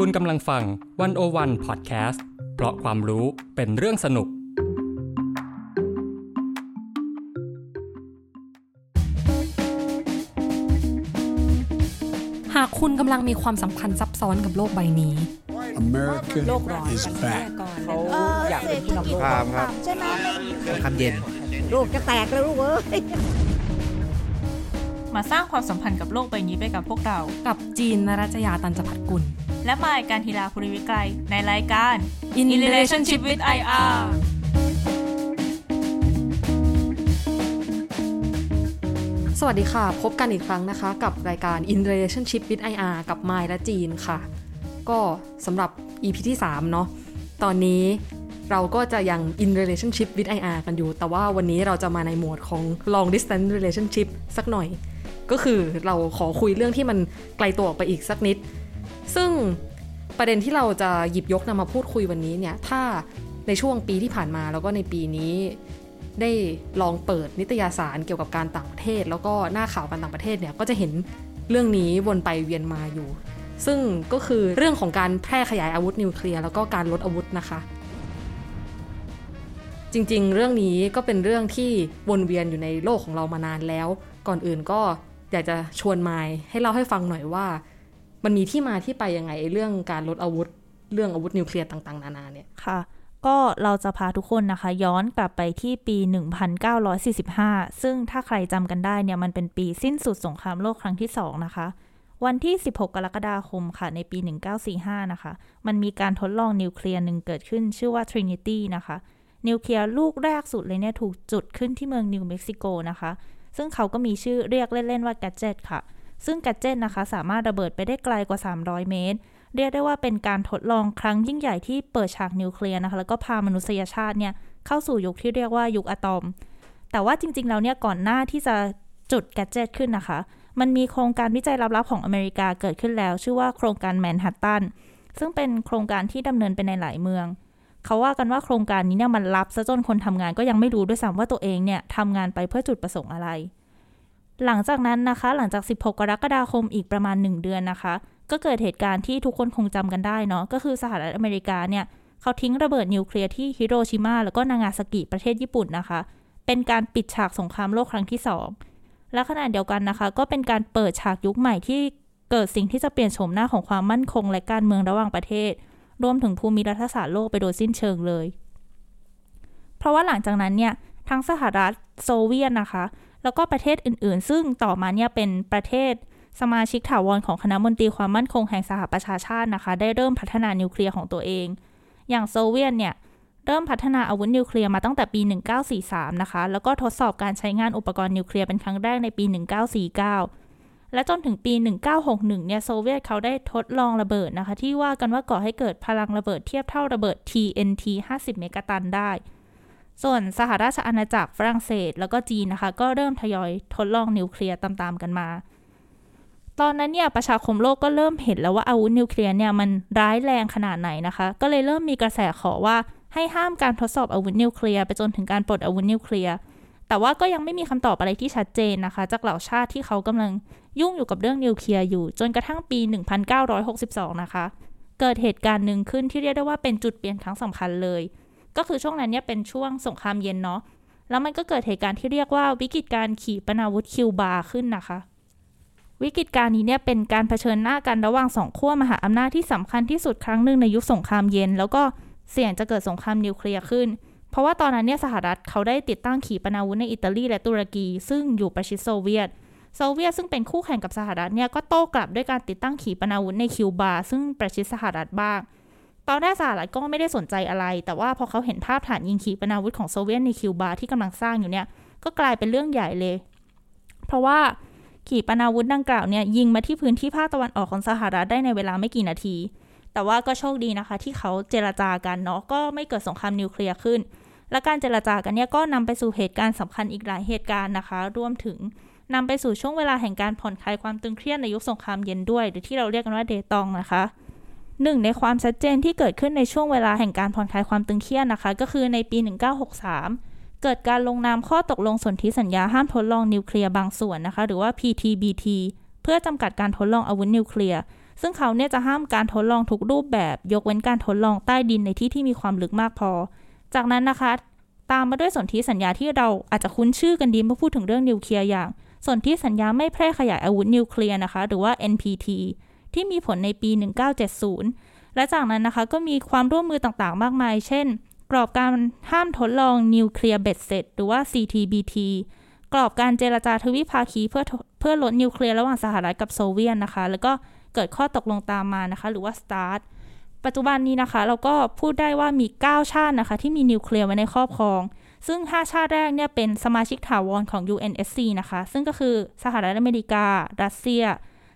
คุณกำลังฟังวันโอวันพอดแคสต์เพราะความรู้เป็นเรื่องสนุก หากคุณกำลังมีความสัมพันธ์ซับซ้อนกับโลกใบนี้ America โลกร้อน is กัน back. ก่อนเขาอยากเป็นผู้นำโลกครับครับใช่ไหมสงครามเย็นลูกจะแตกแล้วลูกเอ้ยมาสร้างความสัมพันธ์กับโลกใบนี้ไปกับพวกเรา กับจีนนรัชยาตันจพัฒกุล และมายการทีลาภูริวิไกรในรายการ In In Relationship with IR สวัสดีค่ะ พบกันอีกครั้งนะคะ กับรายการ In Relationship with IR กับมายและจีนค่ะ ก็สำหรับ EP ที่ 3 เนาะตอนนี้เราก็จะยัง In Relationship with IR กันอยู่ แต่ว่าวันนี้เราจะมาในโหมดของ Long Distance Relationship สักหน่อย ก็คือเราขอคุยเรื่องที่มันไกลตัวออกไปอีกสักนิด ซึ่งประเด็นที่เราจะหยิบยกนำมาพูดคุยวันนี้เนี่ย ถ้าในช่วงปีที่ผ่านมาแล้วก็ในปีนี้ ได้ลองเปิดนิตยสารเกี่ยวกับการต่างประเทศ แล้วก็หน้าข่าวการต่างประเทศเนี่ยก็จะเห็นเรื่องนี้วนไปเวียนมาอยู่ ซึ่งก็คือเรื่องของการแพร่ขยายอาวุธนิวเคลียร์แล้วก็การลดอาวุธนะคะ จริงๆ เรื่องนี้ก็เป็นเรื่องที่วนเวียนอยู่ในโลกของเรามานานแล้ว ก่อนอื่นก็อยากจะชวนไมายให้เล่าให้ฟังหน่อยว่า มันมีที่มาที่ไปยังไงเรื่องการลดอาวุธ เรื่องอาวุธนิวเคลียร์ต่าง ๆ นานาเนี่ยค่ะ ก็เราจะพาทุกคนนะคะ ย้อนกลับไปที่ปี 1945 ซึ่งถ้าใครจำกันได้เนี่ยมันเป็นปีสิ้นสุดสงครามโลกครั้งที่ 2 นะคะ วันที่ 16 กรกฎาคมค่ะ ในปี 1945 นะคะ มันมีการทดลองนิวเคลียร์หนึ่งเกิดขึ้นชื่อว่า Trinity นะคะนิวเคลียร์ลูกแรกสุดเลยเนี่ยถูกจุดขึ้นที่เมืองนิวเม็กซิโกนะคะ ซึ่งเขาก็มีชื่อเรียกเล่น ๆ ว่า Gadget ค่ะ ซึ่ง Gadget นะคะสามารถระเบิดไปได้ไกลกว่า 300 เมตร เรียกได้ว่าเป็นการทดลองครั้งยิ่งใหญ่ที่เปิดฉากนิวเคลียร์นะคะแล้วก็พามนุษยชาติเนี่ยเข้าสู่ยุคที่เรียกว่ายุคอะตอม แต่ว่าจริงๆแล้วเนี่ยก่อนหน้าที่จะจุดแกดเจตขึ้นนะคะ มันมีโครงการวิจัยลับๆของอเมริกาเกิดขึ้นแล้ว ชื่อว่าโครงการแมนฮัตตันซึ่งเป็นโครงการที่ดำเนินไปในหลายเมือง เขาว่ากันว่าโครงการนี้เนี่ยมันลับซะจนคนทำงานก็ยังไม่รู้ด้วยซ้ำว่าตัวเองเนี่ยทำงานไปเพื่อจุดประสงค์อะไร หลังจากนั้นนะคะ หลังจาก 16 กรกฎาคมอีกประมาณ 1 เดือนนะคะ ก็เกิดเหตุการณ์ที่ทุกคนคงจำกันได้เนาะก็คือสหรัฐอเมริกาเนี่ยเขาทิ้งระเบิดนิวเคลียร์ที่ฮิโรชิมาแล้วก็นางาซากิประเทศญี่ปุ่นนะคะ เป็นการปิดฉากสงครามโลกครั้งที่ 2 และขณะเดียวกันนะคะ ก็เป็นการเปิดฉากยุคใหม่ที่เกิดสิ่งที่จะเปลี่ยนโฉมหน้าของความมั่นคงและการเมืองระหว่างประเทศ รวมถึงภูมิรัฐศาสตร์โลกไปโดยสิ้นเชิงเลย เพราะว่าหลังจากนั้นเนี่ยทั้งสหรัฐโซเวียตนะคะ แล้วก็ประเทศอื่นๆ ซึ่งต่อมาเนี่ยเป็นประเทศสมาชิกถาวรของคณะมนตรีความมั่นคงแห่งสหประชาชาตินะคะ ได้เริ่มพัฒนานิวเคลียร์ของตัวเอง อย่างโซเวียตเนี่ยเริ่มพัฒนาอาวุธนิวเคลียร์มาตั้งแต่ปี 1943 นะคะ แล้วก็ทดสอบการใช้งานอุปกรณ์นิวเคลียร์เป็นครั้งแรกในปี 1949 และจนถึงปี 1961 เนี่ยโซเวียตเขาได้ทดลองระเบิดนะคะ ที่ว่ากันว่าก่อให้เกิดพลังระเบิดเทียบเท่าระเบิด TNT 50 เมกะตันได้ ส่วนสหราชอาณาจักรฝรั่งเศส แล้วก็จีนนะคะ ก็เริ่มทยอยทดลองนิวเคลียร์ตามๆกันมา ตอนนั้นเนี่ยประชาคมโลกก็เริ่มเห็นแล้วว่าอาวุธนิวเคลียร์เนี่ยมันร้ายแรงขนาดไหนนะคะ ก็เลยเริ่มมีกระแสขอว่าให้ห้ามการทดสอบอาวุธนิวเคลียร์ไปจนถึงการปลดอาวุธนิวเคลียร์แต่ว่าก็ยังไม่มีคำตอบอะไรที่ชัดเจนนะคะ จากเหล่าชาติที่เขากำลังยุ่งอยู่กับเรื่องนิวเคลียร์อยู่ จนกระทั่งปี 1962 นะคะ เกิดเหตุการณ์หนึ่งขึ้นที่เรียกได้ว่าเป็นจุดเปลี่ยนครั้งสำคัญเลย ก็คือช่วงนั้นเนี่ยเป็นช่วงสงครามเย็นเนาะแล้วมันก็เกิดเหตุการณ์ที่เรียกว่าวิกฤตการขี่ปนาวุธคิวบาขึ้นนะคะ วิกฤตการณ์นี้เนี่ยเป็นการเผชิญหน้ากันระหว่างสองขั้วมหาอำนาจที่สำคัญที่สุดครั้งหนึ่งในยุคสงครามเย็น แล้วก็เสี่ยงจะเกิดสงครามนิวเคลียร์ขึ้น เพราะว่าตอนนั้นเนี่ยสหรัฐเขาได้ติดตั้งขีปนาวุธในอิตาลีและตุรกี ซึ่งอยู่ประชิดโซเวียตโซเวียตซึ่งเป็นคู่แข่งกับสหรัฐเนี่ยก็โต้กลับด้วยการติดตั้งขีปนาวุธในคิวบา ซึ่งประชิดสหรัฐบ้าง ตอนแรกสหรัฐก็ไม่ได้สนใจอะไร แต่ว่าพอเขาเห็นภาพฐานยิงขีปนาวุธของโซเวียตในคิวบาที่กำลังสร้างอยู่เนี่ย ก็กลายเป็นเรื่องใหญ่เลย เพราะว่าขีปนาวุธดังกล่าวเนี่ยยิงมาที่พื้นที่ภาคตะวันออกของสหรัฐได้ในเวลาไม่กี่นาที แต่ว่าก็โชคดีนะคะ ที่เขาเจรจากันเนาะ ก็ไม่เกิดสงครามนิวเคลียร์ขึ้น และการเจรจากันเนี่ยก็นำไปสู่เหตุการณ์สำคัญอีกหลายเหตุการณ์นะคะ รวมถึงนำไปสู่ช่วงเวลาแห่งการผ่อนคลายความตึงเครียดในยุคสงครามเย็นด้วย หรือที่เราเรียกกันว่าเดตองนะคะ หนึ่งในความชัดเจนที่เกิดขึ้นในช่วงเวลาแห่งการผ่อนคลายความตึงเครียดนะคะ ก็คือในปี 1963 เกิดการลงนามข้อตกลงสนธิสัญญาห้ามทดลองนิวเคลียร์บางส่วนนะคะ หรือว่า PTBT เพื่อจำกัดการทดลองอาวุธนิวเคลียร์ซึ่งเขาเนี่ยจะห้ามการทดลองทุกรูปแบบ ยกเว้นการทดลองใต้ดินในที่ที่มีความลึกมากพอ จากนั้นนะคะ ตามมาด้วยสนธิสัญญาที่เราอาจจะคุ้นชื่อกันดีเมื่อพูดถึงเรื่องนิวเคลียร์อย่างสนธิสัญญาไม่แพร่ขยายอาวุธนิวเคลียร์นะคะ หรือว่า NPT ที่มีผลในปี 1970 และจากนั้นนะคะก็มีความร่วมมือต่างๆ มากมาย เช่น กรอบการห้ามทดลองนิวเคลียร์เบ็ดเสร็จหรือว่า CTBT กรอบการเจรจาทวิภาคีเพื่อเพื่อลดนิวเคลียร์ระหว่างสหรัฐกับโซเวียตนะคะ แล้วก็เกิดข้อตกลงตามมานะคะ หรือว่า START ปัจจุบันนี้นะคะ เราก็พูดได้ว่ามี 9 ชาตินะคะ ที่มีนิวเคลียร์ไว้ในครอบครอง ซึ่ง 5 ชาติแรกเนี่ยเป็นสมาชิกถาวรของ UNSC นะคะ ซึ่งก็คือสหรัฐอเมริกา รัสเซีย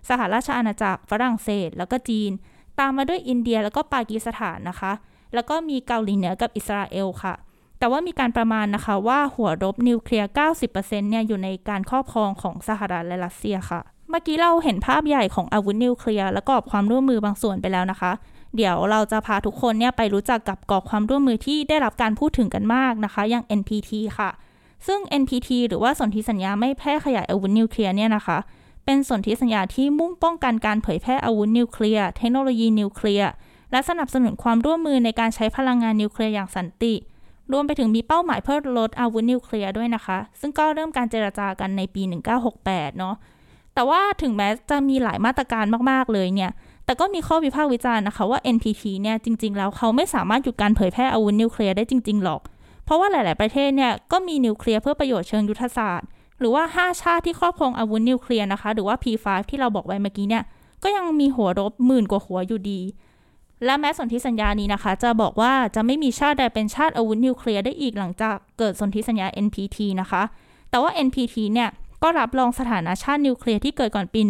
สหราชอาณาจักรฝรั่งเศส แล้วก็จีน ตามมาด้วยอินเดียแล้วก็ปากีสถานนะคะ แล้วก็มีเกาหลีเหนือกับอิสราเอลค่ะ แต่ว่ามีการประมาณนะคะว่าหัวรบนิวเคลียร์ 90%เนี่ยอยู่ในการครอบครองของสหรัฐและรัสเซียค่ะ เมื่อกี้เราเห็นภาพใหญ่ของอาวุธนิวเคลียร์และกรอบความร่วมมือบางส่วนไปแล้วนะคะ เดี๋ยวเราจะพาทุกคนเนี่ยไปรู้จักกับกรอบความร่วมมือที่ได้รับการพูดถึงกันมากนะคะ อย่าง NPT ค่ะซึ่ง NPT หรือว่าสนธิสัญญาไม่แพร่ขยายอาวุธนิวเคลียร์เนี่ยนะคะ เป็นสนธิสัญญาที่มุ่งป้องกันการเผยแพร่อาวุธนิวเคลียร์เทคโนโลยีนิวเคลียร์และสนับสนุนความร่วมมือในการใช้พลังงานนิวเคลียร์อย่างสันติ รวมไปถึงมีเป้าหมายเพื่อลดอาวุธนิวเคลียร์ด้วยนะคะ ซึ่งก็เริ่มการเจรจากันในปี 1968 เนาะแต่ว่าถึงแม้จะมีหลายมาตรการมาก ๆ เลยเนี่ย แต่ก็มีข้อวิพากษ์วิจารณ์นะคะว่า NPT เนี่ยจริง ๆ แล้วเขาไม่สามารถหยุดการเผยแพร่อาวุธนิวเคลียร์ได้จริง ๆ หรอก เพราะว่าหลาย ๆ ประเทศเนี่ยก็มีนิวเคลียร์เพื่อประโยชน์เชิงยุทธศาสตร์ หรือว่า 5 ชาติที่ครอบครองอาวุธนิวเคลียร์นะคะ หรือว่า P5 ที่เราบอกไว้เมื่อกี้เนี่ย ก็ยังมีหัวรบหมื่นกว่าหัวอยู่ดี และแม้สนธิสัญญานี้นะคะ จะบอกว่าจะไม่มีชาติใดเป็นชาติอาวุธนิวเคลียร์ได้อีกหลังจากเกิดสนธิสัญญา NPT นะคะ แต่ว่า NPT เนี่ยก็รับรองสถานะชาตินิวเคลียร์ที่เกิดก่อนปี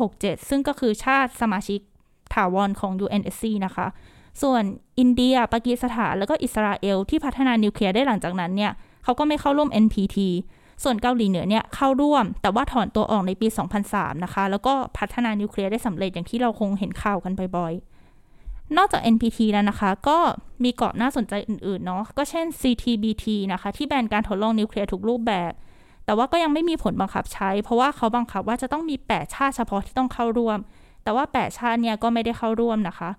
1967 ซึ่งก็คือชาติสมาชิกถาวรของ UNSC นะคะ ส่วนอินเดีย ปากีสถาน แล้วก็อิสราเอลที่พัฒนานิวเคลียร์ได้หลังจากนั้นเนี่ยเขาก็ไม่เข้าร่วม NPT ส่วนเกาหลีเหนือเนี่ยเข้าร่วม แต่ว่าถอนตัวออกในปี 2003 นะคะ แล้วก็พัฒนานิวเคลียร์ได้สำเร็จอย่างที่เราคงเห็นข่าวกันบ่อยๆ นอกจาก NPT แล้วนะคะ ก็มีกรอบน่าสนใจอื่นๆ เนาะ ก็เช่น CTBT นะคะ ที่แบนการทดลองนิวเคลียร์ทุกรูปแบบ แต่ว่าก็ยังไม่มีผลบังคับใช้ เพราะว่าเขาบังคับว่าจะต้องมี 8 ชาติเฉพาะที่ต้องเข้าร่วม แต่ว่า 8 ชาติเนี่ยก็ไม่ได้เข้าร่วมนะคะ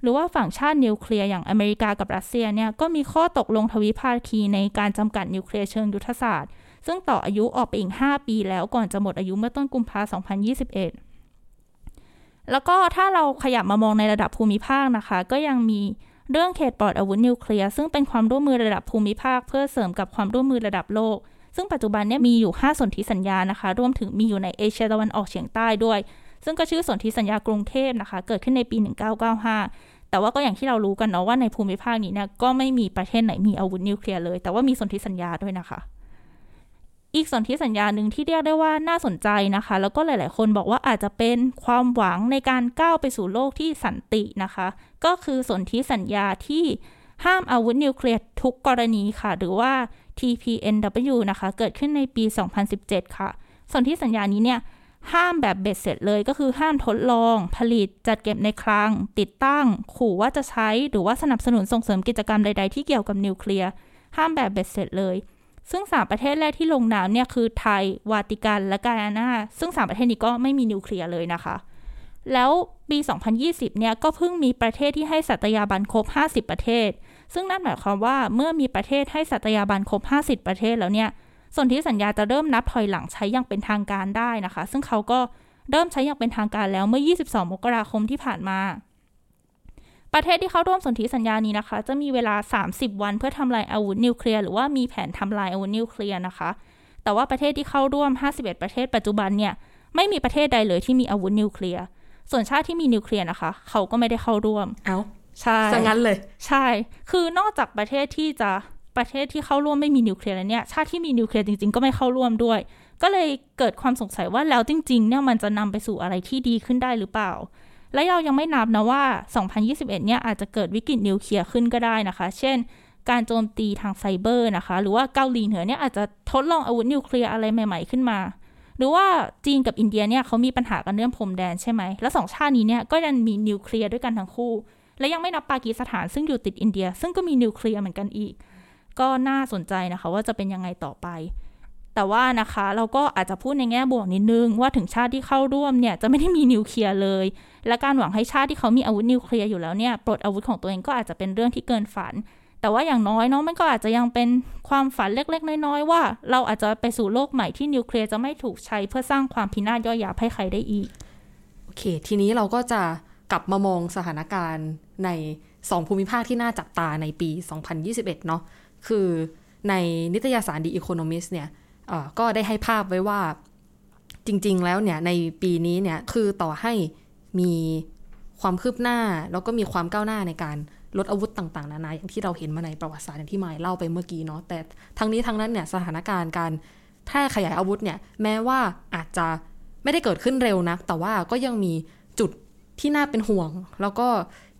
หรือว่าฝั่งชาตินิวเคลียร์อย่างอเมริกากับรัสเซียเนี่ยก็มีข้อตกลงทวิภาคีในการจำกัดนิวเคลียร์เชิงยุทธศาสตร์ ซึ่งต่ออายุออกไปอีก 5 ปีแล้วก่อนจะหมดอายุเมื่อต้นกุมภาพันธ์2021 แล้วก็ถ้าเราขยับมามองในระดับภูมิภาคนะคะ ก็ยังมีเรื่องเขตปลอดอาวุธนิวเคลียร์ซึ่งเป็นความร่วมมือระดับภูมิภาค เพื่อเสริมกับความร่วมมือระดับโลก ซึ่งปัจจุบันเนี่ยมีอยู่ 5สนธิสัญญานะคะ รวมถึงมีอยู่ในเอเชียตะวันออกเฉียงใต้ด้วย ซึ่งก็ชื่อสนธิสัญญากรุงเทพนะคะ เกิดขึ้นในปี 1995 แต่ว่าก็อย่างที่เรารู้กันเนาะว่าในภูมิภาคนี้เนี่ยก็ไม่มีประเทศไหนมีอาวุธนิวเคลียร์เลย แต่ว่ามีสนธิสัญญาด้วยนะคะ อีกสนธิสัญญาหนึ่งที่เรียกได้ว่าน่าสนใจนะคะ แล้วก็หลาย ๆ คนบอกว่าอาจจะเป็นความหวังในการก้าวไปสู่โลกที่สันตินะคะ ก็คือสนธิสัญญาที่ห้ามอาวุธนิวเคลียร์ทุกกรณีค่ะ หรือว่า TPNW นะคะ เกิดขึ้นในปี 2017 ค่ะสนธิสัญญานี้เนี่ยห้ามแบบเบ็ดเสร็จเลยก็คือห้ามทดลอง ผลิตจัดเก็บในคลัง ติดตั้ง ขู่ว่าจะใช้หรือว่าสนับสนุนส่งเสริมกิจกรรมใด ๆ ที่เกี่ยวกับนิวเคลียร์ห้ามแบบเบ็ดเสร็จเลย ซึ่ง 3 ประเทศแรกที่ลงนามเนี่ยคือไทย วาติกันและกายานา ซึ่ง 3 ประเทศนี้ก็ไม่มีนิวเคลียร์เลยนะคะ แล้วปี 2020 เนี่ยก็เพิ่งมีประเทศที่ให้สัตยาบันครบ 50 ประเทศ ซึ่งนั่นหมายความว่าเมื่อมีประเทศให้สัตยาบันครบ 50 ประเทศแล้วเนี่ยส่วนที่สัญญาจะเริ่มนับถอยหลังใช้อย่างเป็นทางการได้นะคะ ซึ่งเขาก็เริ่มใช้อย่างเป็นทางการแล้วเมื่อ 22 มกราคมที่ผ่านมา ประเทศที่เข้าร่วมสนธิสัญญานี้นะคะ จะมีเวลา 30 วันเพื่อทำลายอาวุธนิวเคลียร์หรือว่ามีแผนทำลายอาวุธนิวเคลียร์นะคะ แต่ว่าประเทศที่เข้าร่วม 51 ประเทศปัจจุบันเนี่ยไม่มีประเทศใดเลยที่มีอาวุธนิวเคลียร์ส่วนชาติที่มีนิวเคลียร์นะคะ เขาก็ไม่ได้เข้าร่วม เอ้าใช่ซะงั้นเลย ใช่ คือนอกจากประเทศที่จะประเทศที่เข้าร่วมไม่มีนิวเคลียร์แล้วเนี่ย ชาติที่มีนิวเคลียร์จริง ๆ ก็ไม่เข้าร่วมด้วย ก็เลยเกิดความสงสัยว่าแล้วจริง ๆ เนี่ยมันจะนำไปสู่อะไรที่ดีขึ้นได้หรือเปล่า และเรายังไม่นับนะว่า 2021 เนี่ยอาจจะเกิดวิกฤตนิวเคลียร์ขึ้นก็ได้นะคะ เช่น การโจมตีทางไซเบอร์นะคะ หรือว่าเกาหลีเหนือเนี่ยอาจจะทดลองอาวุธนิวเคลียร์อะไรใหม่ๆขึ้นมา หรือว่าจีนกับอินเดียเนี่ยเขามีปัญหากันเรื่องพรมแดนใช่ไหม แล้วสองชาตินี้เนี่ยก็ยังมีนิวเคลียร์ด้วยกันทั้งคู่ และยังไม่นับปากีสถานซึ่งอยู่ติดอินเดีย ซึ่งก็มีนิวเคลียร์เหมือนกันอีก ก็น่าสนใจนะคะว่าจะเป็นยังไงต่อไป แต่ว่านะคะเราก็อาจจะพูดในแง่บวกนิดนึง ว่าถึงชาติที่เข้าร่วมเนี่ยจะไม่ได้มีนิวเคลียร์เลย และการหวังให้ชาติที่เขามีอาวุธนิวเคลียร์อยู่แล้วเนี่ยปลดอาวุธของตัวเองก็อาจจะเป็นเรื่องที่เกินฝัน แต่ว่าอย่างน้อยเนาะมันก็อาจจะยังเป็นความฝันเล็กๆ น้อยๆว่า เราอาจจะไปสู่โลกใหม่ที่นิวเคลียร์จะไม่ถูกใช้เพื่อสร้างความพินาศย่อยยับให้ใครได้อีกโอเค ทีนี้เราก็จะกลับมามองสถานการณ์ใน 2 ภูมิภาคที่น่าจับตาในปี 2021 เนาะคือในนิตยสาร The Economist เนี่ย ก็ได้ให้ภาพไว้ว่าจริง ๆ แล้วเนี่ยในปีนี้เนี่ยคือต่อให้มีความคืบหน้า แล้วก็มีความก้าวหน้าในการลดอาวุธต่างๆ นานาอย่างที่เราเห็นมาในประวัติศาสตร์อย่างที่มายเล่าไปเมื่อกี้เนาะแต่ทั้งนี้ทั้งนั้นเนี่ยสถานการณ์การแพร่ขยายอาวุธเนี่ยแม้ว่าอาจจะไม่ได้เกิดขึ้นเร็วนัก แต่ว่าก็ยังมีจุดที่น่าเป็นห่วง แล้วก็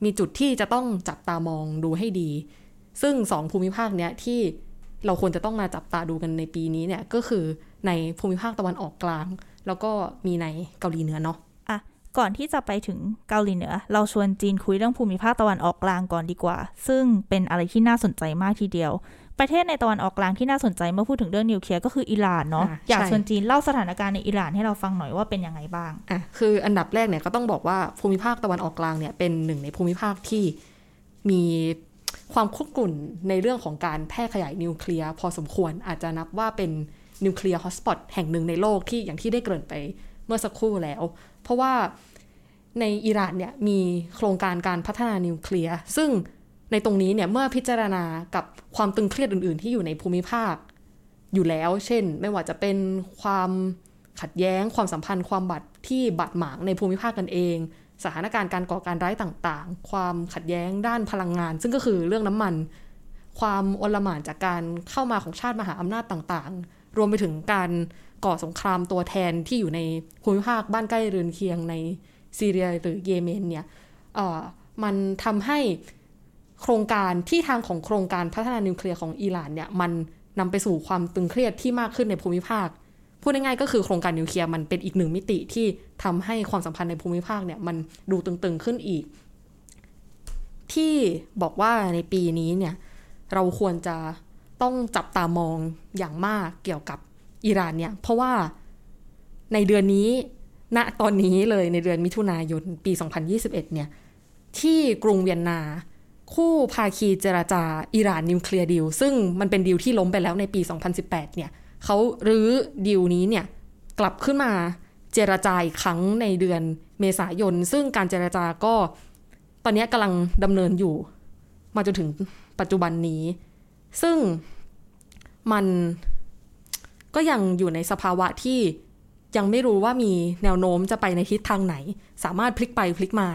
มีจุดที่จะต้องจับตามองดูให้ดี ซึ่งสองภูมิภาคเนี้ยที่ เราควรจะต้องมาจับตาดูกันในปีนี้เนี่ยก็คือในภูมิภาคตะวันออกกลาง แล้วก็มีในเกาหลีเหนือเนาะอะก่อนที่จะไปถึงเกาหลีเหนือ เราชวนจีนคุยเรื่องภูมิภาคตะวันออกกลางก่อนดีกว่า ซึ่งเป็นอะไรที่น่าสนใจมากทีเดียว ประเทศในตะวันออกกลางที่น่าสนใจเมื่อพูดถึงเรื่องนิวเคลียร์ก็คืออิหร่านเนาะอะอยากใช่ชวนจีนเล่าสถานการณ์ในอิหร่านให้เราฟังหน่อยว่าเป็นยังไงบ้างอะคืออันดับแรกเนี่ยก็ต้องบอกว่าภูมิภาคตะวันออกกลางเนี่ยเป็นหนึ่งในภูมิภาคที่มี ความคุกรุ่นในเรื่องของการแพร่ขยายนิวเคลียร์พอสมควรอาจจะนับว่าเป็นนิวเคลียร์ hotspot แห่งหนึ่งในโลกที่อย่างที่ได้เกริ่นไปเมื่อสักครู่แล้ว เพราะว่าในอิหร่านเนี่ยมีโครงการการพัฒนานิวเคลียร์ซึ่งในตรงนี้เนี่ยเมื่อพิจารณากับความตึงเครียดอื่น ๆ ที่อยู่ในภูมิภาค อยู่แล้ว เช่น ไม่ว่าจะเป็นความขัดแย้งความสัมพันธ์ความบาดที่บาดหมางในภูมิภาคกันเอง สถานการณ์การก่อการร้ายต่างๆ ความขัดแย้งด้านพลังงาน ซึ่งก็คือเรื่องน้ำมัน ความอลหม่านจากการเข้ามาของชาติมหาอำนาจต่างๆ รวมไปถึงการก่อสงครามตัวแทนที่อยู่ในภูมิภาคบ้านใกล้เรือนเคียงในซีเรียหรือเยเมนเนี่ยมันทำให้โครงการที่ทางของโครงการพัฒนานิวเคลียร์ของอิหร่านเนี่ยมันนำไปสู่ความตึงเครียดที่มากขึ้นในภูมิภาค พูดง่ายๆก็คือโครงการนิวเคลียร์มันเป็นอีกหนึ่งมิติที่ทำให้ความสัมพันธ์ในภูมิภาคเนี่ยมันดูตึงๆขึ้นอีก ที่บอกว่าในปีนี้เนี่ยเราควรจะต้องจับตามองอย่างมากเกี่ยวกับอิหร่านเนี่ย เพราะว่าในเดือนนี้ณตอนนี้เลยในเดือนมิถุนายนปี 2021 เนี่ย ที่กรุงเวียนนา คู่ภาคีเจราจาอิหร่านนิวเคลียร์ดีลซึ่งมันเป็นดีลที่ล้มไปแล้วในปี 2018 เนี่ย เขารื้อดีลนี้เนี่ยกลับขึ้นมาเจรจาอีกครั้งในเดือนเมษายน ซึ่งการเจรจาก็ตอนนี้กำลังดำเนินอยู่ มาจนถึงปัจจุบันนี้ ซึ่งมันก็ยังอยู่ในสภาวะที่ยังไม่รู้ว่ามีแนวโน้มจะไปในทิศทางไหน สามารถพลิกไปพลิกมา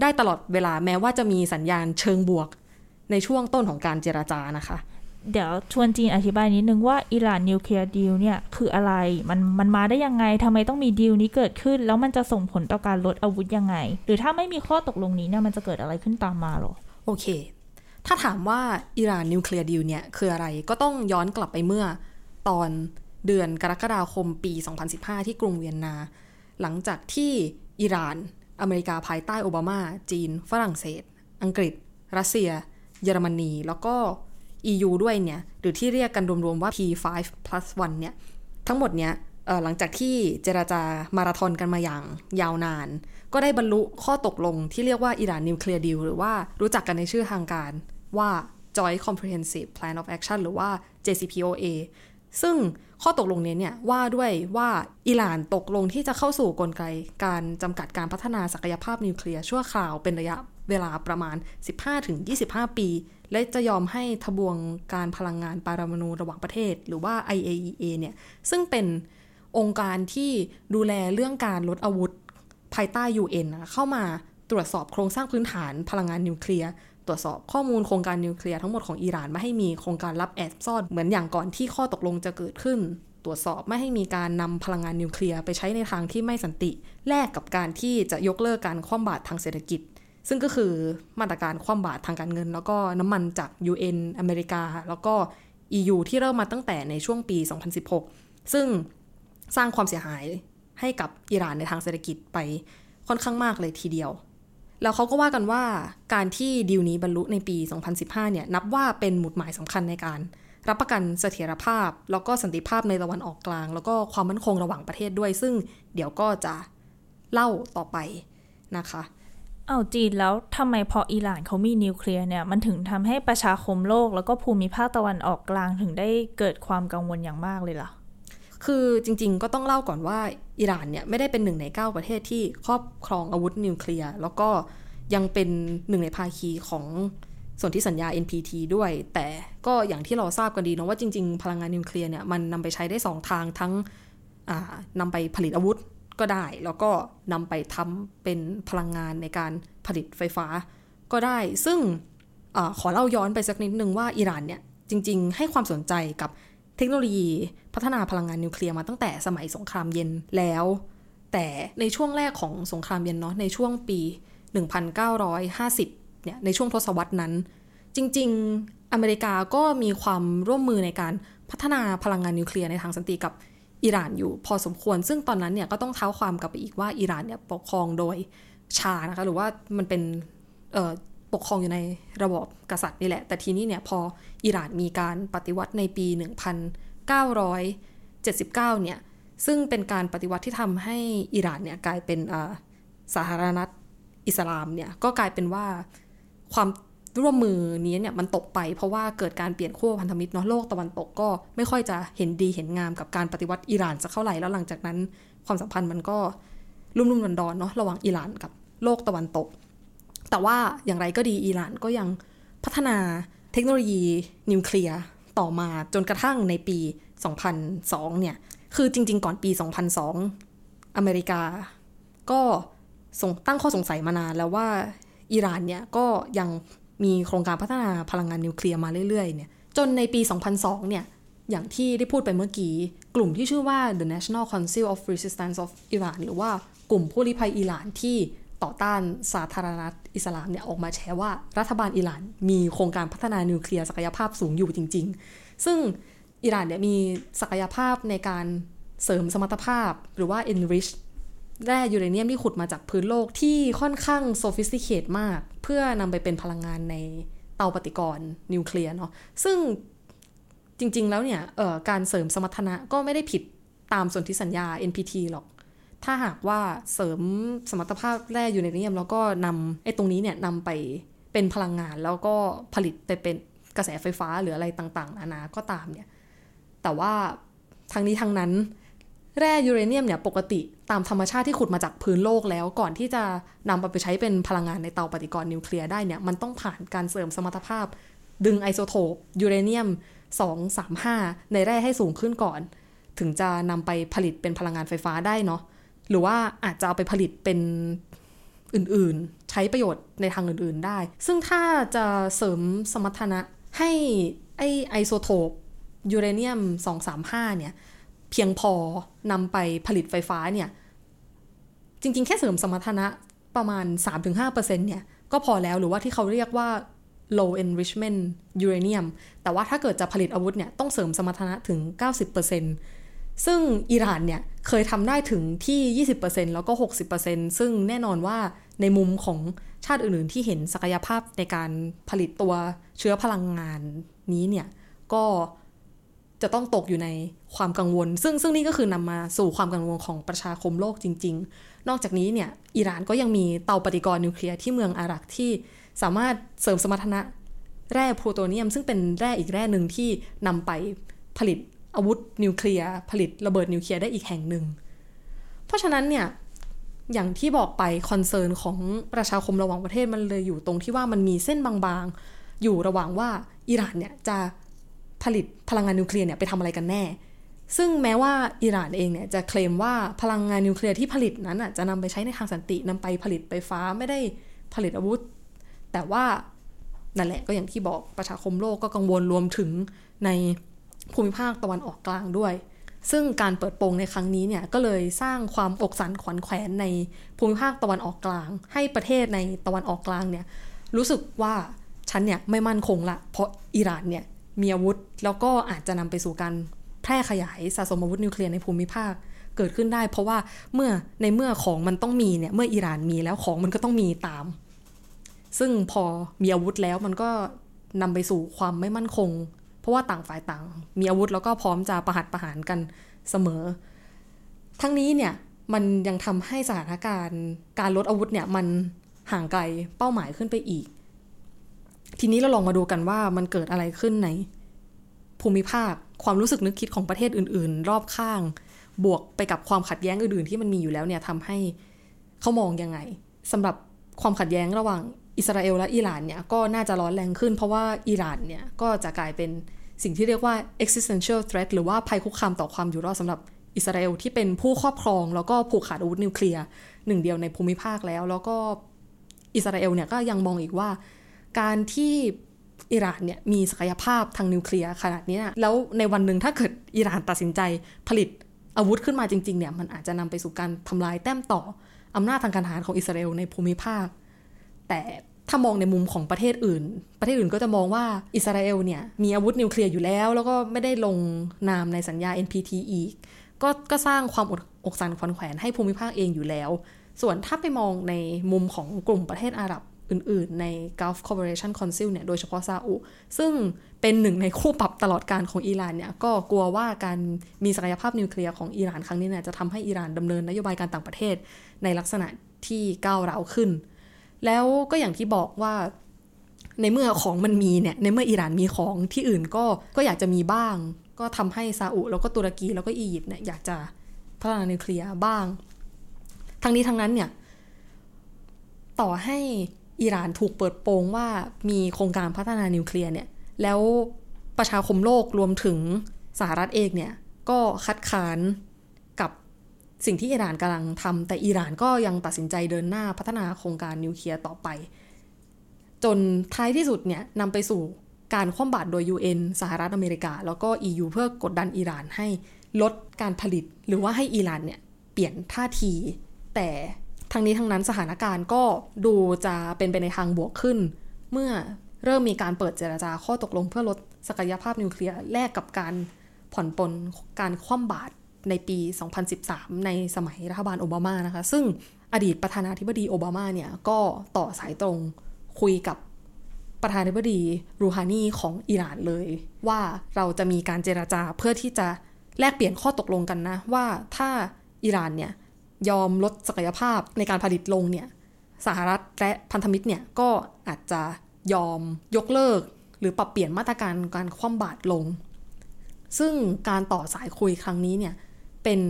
ได้ตลอดเวลาแม้ว่าจะมีสัญญาณเชิงบวกในช่วงต้นของการเจรจานะคะ เดี๋ยวชวนจีนอธิบายนิดนึงว่า Iran nuclear deal เนี่ยคืออะไร มันมันมาได้ยังไงทำไมต้องมีดีลนี้เกิดขึ้น แล้วมันจะส่งผลต่อการลดอาวุธยังไง หรือถ้าไม่มีข้อตกลงนี้เนี่ยมันจะเกิดอะไรขึ้นตามมาหรอ โอเค ถ้าถามว่า Iran nuclear deal เนี่ยคืออะไรก็ต้องย้อนกลับไปเมื่อตอนเดือนกรกฎาคมปี 2015 ที่กรุงเวียนนา หลังจากที่อิหร่าน อเมริกาภายใต้โอบามา จีน ฝรั่งเศส อังกฤษ รัสเซีย เยอรมนี แล้วก็ EU ด้วยเนี่ยหรือที่เรียกกันรวมๆว่า P5 plus 1เนี่ยทั้งหมดเนี่ยหลังจากที่เจราจามาราธอนกันมาอย่างยาวนาน ก็ได้บรรลุข้อตกลงที่เรียกว่าอิหร่านนิวเคลียร์ดีลหรือว่ารู้จักกันในชื่อทางการว่า Joint Comprehensive Plan of Action หรือว่า JCPOA ซึ่งข้อตกลงนี้เนี่ยว่าด้วยว่าอิหร่านตกลงที่จะเข้าสู่กลไกการจำกัดการพัฒนาศักยภาพนิวเคลียร์ชั่วคราวเป็นระยะ เวลาประมาณ 15-25 ปี และจะยอมให้ทบวงการพลังงานปารามาณูระหว่างประเทศ หรือว่า IAEA เนี่ย ซึ่งเป็นองค์การที่ดูแลเรื่องการลดอาวุธภายใต้ UN นะเข้ามาตรวจสอบโครงสร้างพื้นฐานพลังงานนิวเคลียร์ ตรวจสอบข้อมูลโครงการนิวเคลียร์ทั้งหมดของอิหร่านไม่ให้มีโครงการลับแอบซ่อนเหมือนอย่างก่อนที่ข้อตกลงจะเกิดขึ้น ตรวจสอบไม่ให้มีการนำพลังงานนิวเคลียร์ไปใช้ในทางที่ไม่สันติ แลกกับการที่จะยกเลิกการคว่ำบาตรทางเศรษฐกิจ ซึ่งก็คือมาตรการคว่ำบาตรทางการเงิน แล้วก็น้ำมันจาก UN อเมริกา แล้วก็ EU ที่เริ่มมาตั้งแต่ในช่วงปี 2016 ซึ่งสร้างความเสียหายให้กับอิหร่านในทางเศรษฐกิจไปค่อนข้างมากเลยทีเดียว แล้วเขาก็ว่ากันว่าการที่ดีลนี้บรรลุในปี 2015 เนี่ยนับว่าเป็นหมุดหมายสำคัญในการรับประกันเสถียรภาพ แล้วก็สันติภาพในตะวันออกกลาง แล้วก็ความมั่นคงระหว่างประเทศด้วย ซึ่งเดี๋ยวก็จะเล่าต่อไปนะคะ เอาจีนแล้วทำไมพออิหร่านเขามีนิวเคลียร์เนี่ย มันถึงทำให้ประชาคมโลก แล้วก็ภูมิภาคตะวันออกกลางถึงได้เกิดความกังวลอย่างมากเลยล่ะ คือจริงๆก็ต้องเล่าก่อนว่าอิหร่านเนี่ยไม่ได้เป็นหนึ่งใน 9 ประเทศที่ครอบครองอาวุธนิวเคลียร์แล้วก็ยังเป็นหนึ่งในภาคีของส่วนที่สัญญา NPT ด้วย แต่ก็อย่างที่เราทราบกันดีนะว่าจริง ๆ พลังงานนิวเคลียร์เนี่ยมันนำไปใช้ได้ 2 ทางทั้งนำไปผลิตอาวุธ ก็ได้ แล้วก็นำไปทำเป็นพลังงานในการผลิตไฟฟ้าก็ได้ ซึ่งอขอเล่าย้อนไปสักนิดนึงว่าอิหร่านเนี่ยจริง ๆ ให้ความสนใจกับเทคโนโลยีพัฒนาพลังงานนิวเคลียร์มาตั้งแต่สมัยสงครามเย็นแล้ว แต่ในช่วงแรกของสงครามเย็นเนาะในช่วงปี 1950 เนี่ยในช่วงทศวรรษนั้น จริง ๆ อเมริกาก็มีความร่วมมือในการพัฒนาพลังงานนิวเคลียร์ในทางสันติกับ อิหร่านอยู่พอสมควร ซึ่งตอนนั้นเนี่ยก็ต้องเท้าความกลับไปอีกว่าอิหร่านเนี่ยปกครองโดยชานะคะหรือว่ามันเป็นปกครองอยู่ในระบอบกษัตริย์นี่แหละ แต่ทีนี้เนี่ยพออิหร่านมีการปฏิวัติในปี 1979 เนี่ย ซึ่งเป็นการปฏิวัติที่ทำให้อิหร่านเนี่ยกลายเป็นสาธารณรัฐอิสลามเนี่ย ก็กลายเป็นว่าความ ร่วมมือนี้เนี่ยมันตกไปเพราะว่าเกิดการเปลี่ยนขั้วพันธมิตรเนาะโลกตะวันตกก็ไม่ค่อยจะเห็นดีเห็นงามกับการปฏิวัติอิหร่านสักเท่าไหร่แล้วหลังจากนั้น ความสัมพันธ์มันก็รุ่มรุ่มดอนดอนเนาะระหว่างอิหร่านกับโลกตะวันตก แต่ว่าอย่างไรก็ดีอิหร่านก็ยังพัฒนาเทคโนโลยีนิวเคลียร์ต่อมาจนกระทั่งในปี 2002 เนี่ย คือจริง ๆ ก่อนปี 2002 อเมริกา ก็ตั้งข้อสงสัยมานานแล้วว่าอิหร่านเนี่ยก็ยัง มีโครงการพัฒนาพลังงานนิวเคลียร์มาเรื่อยๆเนี่ยจนในปี 2002 เนี่ย อย่างที่ได้พูดไปเมื่อกี้ กลุ่มที่ชื่อว่า The National Council of Resistance of Iran หรือว่ากลุ่มผู้ลี้ภัยอิหร่านที่ต่อต้านสาธารณรัฐอิสลามเนี่ยออกมาแชร์ว่ารัฐบาลอิหร่าน มีโครงการพัฒนานิวเคลียร์ศักยภาพสูงอยู่จริง ๆ ซึ่งอิหร่านเนี่ยมีศักยภาพในการเสริมสมรรถภาพหรือว่า enrich แร่ยูเรเนียมที่ขุดมาจากพื้นโลกที่ค่อนข้าง sophisticated มาก เพื่อนำไปเป็นพลังงานในเตาปฏิกรณ์นิวเคลียร์เนาะซึ่งจริง ๆ แล้วเนี่ยการเสริมสมรรถนะก็ไม่ได้ผิดตามสนธิสัญญา NPT หรอก ถ้าหากว่าเสริมสมรรถภาพแร่ยูเรเนียม แล้วก็นำไอ้ตรงนี้เนี่ยนำไปเป็นพลังงานแล้วก็ผลิตไปเป็นกระแสไฟฟ้าหรืออะไรต่างๆนานาก็ตามเนี่ย แต่ว่าทางนี้ทางนั้น แร่ยูเรเนียมเนี่ยปกติตามธรรมชาติที่ขุดมาจากพื้นโลกแล้วก่อนที่จะนำไปใช้เป็นพลังงานในเตาปฏิกรณ์นิวเคลียร์ได้เนี่ยมันต้องผ่านการเสริมสมรรถภาพ ดึงไอโซโทปยูเรเนียม 235 ในแร่ให้สูงขึ้นก่อน ถึงจะนำไปผลิตเป็นพลังงานไฟฟ้าได้เนาะหรือว่าอาจจะเอาไปผลิตเป็นอื่นๆ ใช้ประโยชน์ในทางอื่นๆได้ ซึ่งถ้าจะเสริมสมรรถนะให้ไอไอโซโทปยูเรเนียม 235 เนี่ย เพียงพอนำไปผลิตไฟฟ้าเนี่ย จริง ๆ แค่เสริมสมรรถนะประมาณ 3-5%เนี่ย ก็พอแล้วหรือว่าที่เขาเรียกว่า low enrichment uranium แต่ว่าถ้าเกิดจะผลิตอาวุธเนี่ย ต้องเสริมสมรรถนะถึง 90%ซึ่งอิหร่านเนี่ยเคยทำได้ถึงที่ 20%แล้วก็ 60%ซึ่งแน่นอนว่าในมุมของชาติอื่นๆ ที่เห็นศักยภาพในการผลิตตัวเชื้อพลังงานนี้เนี่ย ก็ จะต้องตกอยู่ในความกังวล ซึ่งซึ่งนี่ก็คือนำมาสู่ความกังวลของประชาคมโลกจริง ๆ นอกจากนี้เนี่ยอิหร่านก็ยังมีเตาปฏิกรณ์นิวเคลียร์ที่เมืองอารักที่สามารถเสริมสมรรถนะแร่พลูโตเนียม ซึ่งเป็นแร่อีกแร่หนึ่งที่นำไปผลิตอาวุธนิวเคลียร์ผลิตระเบิดนิวเคลียร์ได้อีกแห่งหนึ่ง เพราะฉะนั้นเนี่ยอย่างที่บอกไป concern ของประชาคมระหว่างประเทศมันเลยอยู่ตรงที่ว่ามันมีเส้นบางๆ อยู่ระหว่างว่าอิหร่านเนี่ยจะ ผลิตพลังงานนิวเคลียร์เนี่ยไปทำอะไรกันแน่ ซึ่งแม้ว่าอิหร่านเองเนี่ยจะเคลมว่าพลังงานนิวเคลียร์ที่ผลิตนั้นอะจะนำไปใช้ในทางสันตินำไปผลิตไฟฟ้าไม่ได้ผลิตอาวุธ แต่ว่านั่นแหละก็อย่างที่บอกประชาคมโลกก็กังวลรวมถึงในภูมิภาคตะวันออกกลางด้วย ซึ่งการเปิดโปงในครั้งนี้เนี่ยก็เลยสร้างความอกสันขวัญแขวนในภูมิภาคตะวันออกกลาง ให้ประเทศในตะวันออกกลางเนี่ยรู้สึกว่าฉันเนี่ยไม่มั่นคงละเพราะอิหร่านเนี่ย มีอาวุธ แล้วก็อาจจะนำไปสู่การแพร่ขยายสะสมอาวุธนิวเคลียร์ในภูมิภาคเกิดขึ้นได้ เพราะว่าเมื่อในเมื่อของมันต้องมีเนี่ยเมื่ออิหร่านมีแล้วของมันก็ต้องมีตาม ซึ่งพอมีอาวุธแล้วมันก็นำไปสู่ความไม่มั่นคง เพราะว่าต่างฝ่ายต่าง มีอาวุธแล้วก็พร้อมจะประหัตประหารกันเสมอ ทั้งนี้เนี่ยมันยังทำให้สถานการณ์การลดอาวุธเนี่ยมันห่างไกลเป้าหมายขึ้นไปอีก ทีนี้เราลองมาดูกันว่ามันเกิดอะไรขึ้นในภูมิภาคความรู้สึกนึกคิดของประเทศอื่น ๆ รอบข้าง บวกไปกับความขัดแย้งอื่น ๆ ที่มันมีอยู่แล้วเนี่ยทำให้เขามองยังไงสำหรับความขัดแย้งระหว่างอิสราเอลและอิหร่านเนี่ยก็น่าจะร้อนแรงขึ้น เพราะว่าอิหร่านเนี่ยก็จะกลายเป็นสิ่งที่เรียกว่า existential threat หรือว่าภัยคุกคามต่อความอยู่รอดสำหรับอิสราเอลที่เป็นผู้ครอบครอง แล้วก็ผูกขาดอาวุธนิวเคลียร์หนึ่งเดียวในภูมิภาคแล้ว แล้วก็อิสราเอลเนี่ยก็ยังมองอีกว่า การที่อิหร่านเนี่ยมีศักยภาพทางนิวเคลียร์ขนาดนี้นะแล้วในวันหนึ่งถ้าเกิดอิหร่านตัดสินใจผลิตอาวุธขึ้นมาจริงๆเนี่ยมันอาจจะนำไปสู่การทำลายแต้มต่ออำนาจทางการทหารของอิสราเอลในภูมิภาค แต่ถ้ามองในมุมของประเทศอื่น ประเทศอื่นก็จะมองว่าอิสราเอลเนี่ยมีอาวุธนิวเคลียร์อยู่แล้ว แล้วก็ไม่ได้ลงนามในสัญญา NPT อีก ก็ก็สร้างความอดอกสันขวัญแขวนให้ภูมิภาคเองอยู่แล้ว ส่วนถ้าไปมองในมุมของกลุ่มประเทศอาหรับ อื่นๆ ใน Gulf Cooperation Council เนี่ยโดยเฉพาะซาอุ ซึ่งเป็นหนึ่งในคู่ปรับตลอดการของอิหร่านเนี่ยก็กลัวว่าการมีศักยภาพนิวเคลียร์ของอิหร่านครั้งนี้เนี่ยจะทำให้อิหร่านดำเนินนโยบายการต่างประเทศ ในลักษณะที่ก้าวร้าวขึ้น แล้วก็อย่างที่บอกว่าในเมื่อของมันมีเนี่ยในเมื่ออิหร่านมีของที่อื่นก็ก็อยากจะมีบ้าง ก็ทำให้ซาอุแล้วก็ตุรกีแล้วก็อียิปต์เนี่ยอยากจะพัฒนานิวเคลียร์บ้าง ทั้งนี้ทั้งนั้นเนี่ยต่อให้ อิหร่านถูกเปิดโปงว่ามีโครงการพัฒนานิวเคลียร์เนี่ย แล้วประชาคมโลกรวมถึงสหรัฐเองเนี่ย ก็คัดค้านกับสิ่งที่อิหร่านกำลังทำแต่อิหร่านก็ยังตัดสินใจเดินหน้าพัฒนาโครงการนิวเคลียร์ต่อไป จนท้ายที่สุดเนี่ยนำไปสู่การคว่ำบาตรโดย UN สหรัฐอเมริกา แล้วก็ EU เพื่อกดดันอิหร่านให้ลดการผลิต หรือว่าให้อิหร่านเนี่ยเปลี่ยนท่าที แต่ ทั้งนี้ทั้งนั้นสถานการณ์ก็ดูจะเป็นไปในทางบวกขึ้น เมื่อเริ่มมีการเปิดเจรจาข้อตกลงเพื่อลดศักยภาพนิวเคลียร์แลกกับการผ่อนปลนการคว่ำบาตรในปี 2013 ในสมัยรัฐบาลโอบามานะคะ ซึ่งอดีตประธานาธิบดีโอบามาเนี่ยก็ต่อสายตรงคุยกับประธานาธิบดีรูฮานีของอิหร่านเลย ว่าเราจะมีการเจราจาเพื่อที่จะแลกเปลี่ยนข้อตกลงกันนะ ว่าถ้าอิหร่านเนี่ย ยอมลดศักยภาพในการผลิตลงเนี่ยสหรัฐและพันธมิตรเนี่ยก็อาจจะยอมยกเลิก หรือปรับเปลี่ยนมาตรการการคว่ำบาตรลง ซึ่งการต่อสายคุยครั้งนี้เนี่ยเป็น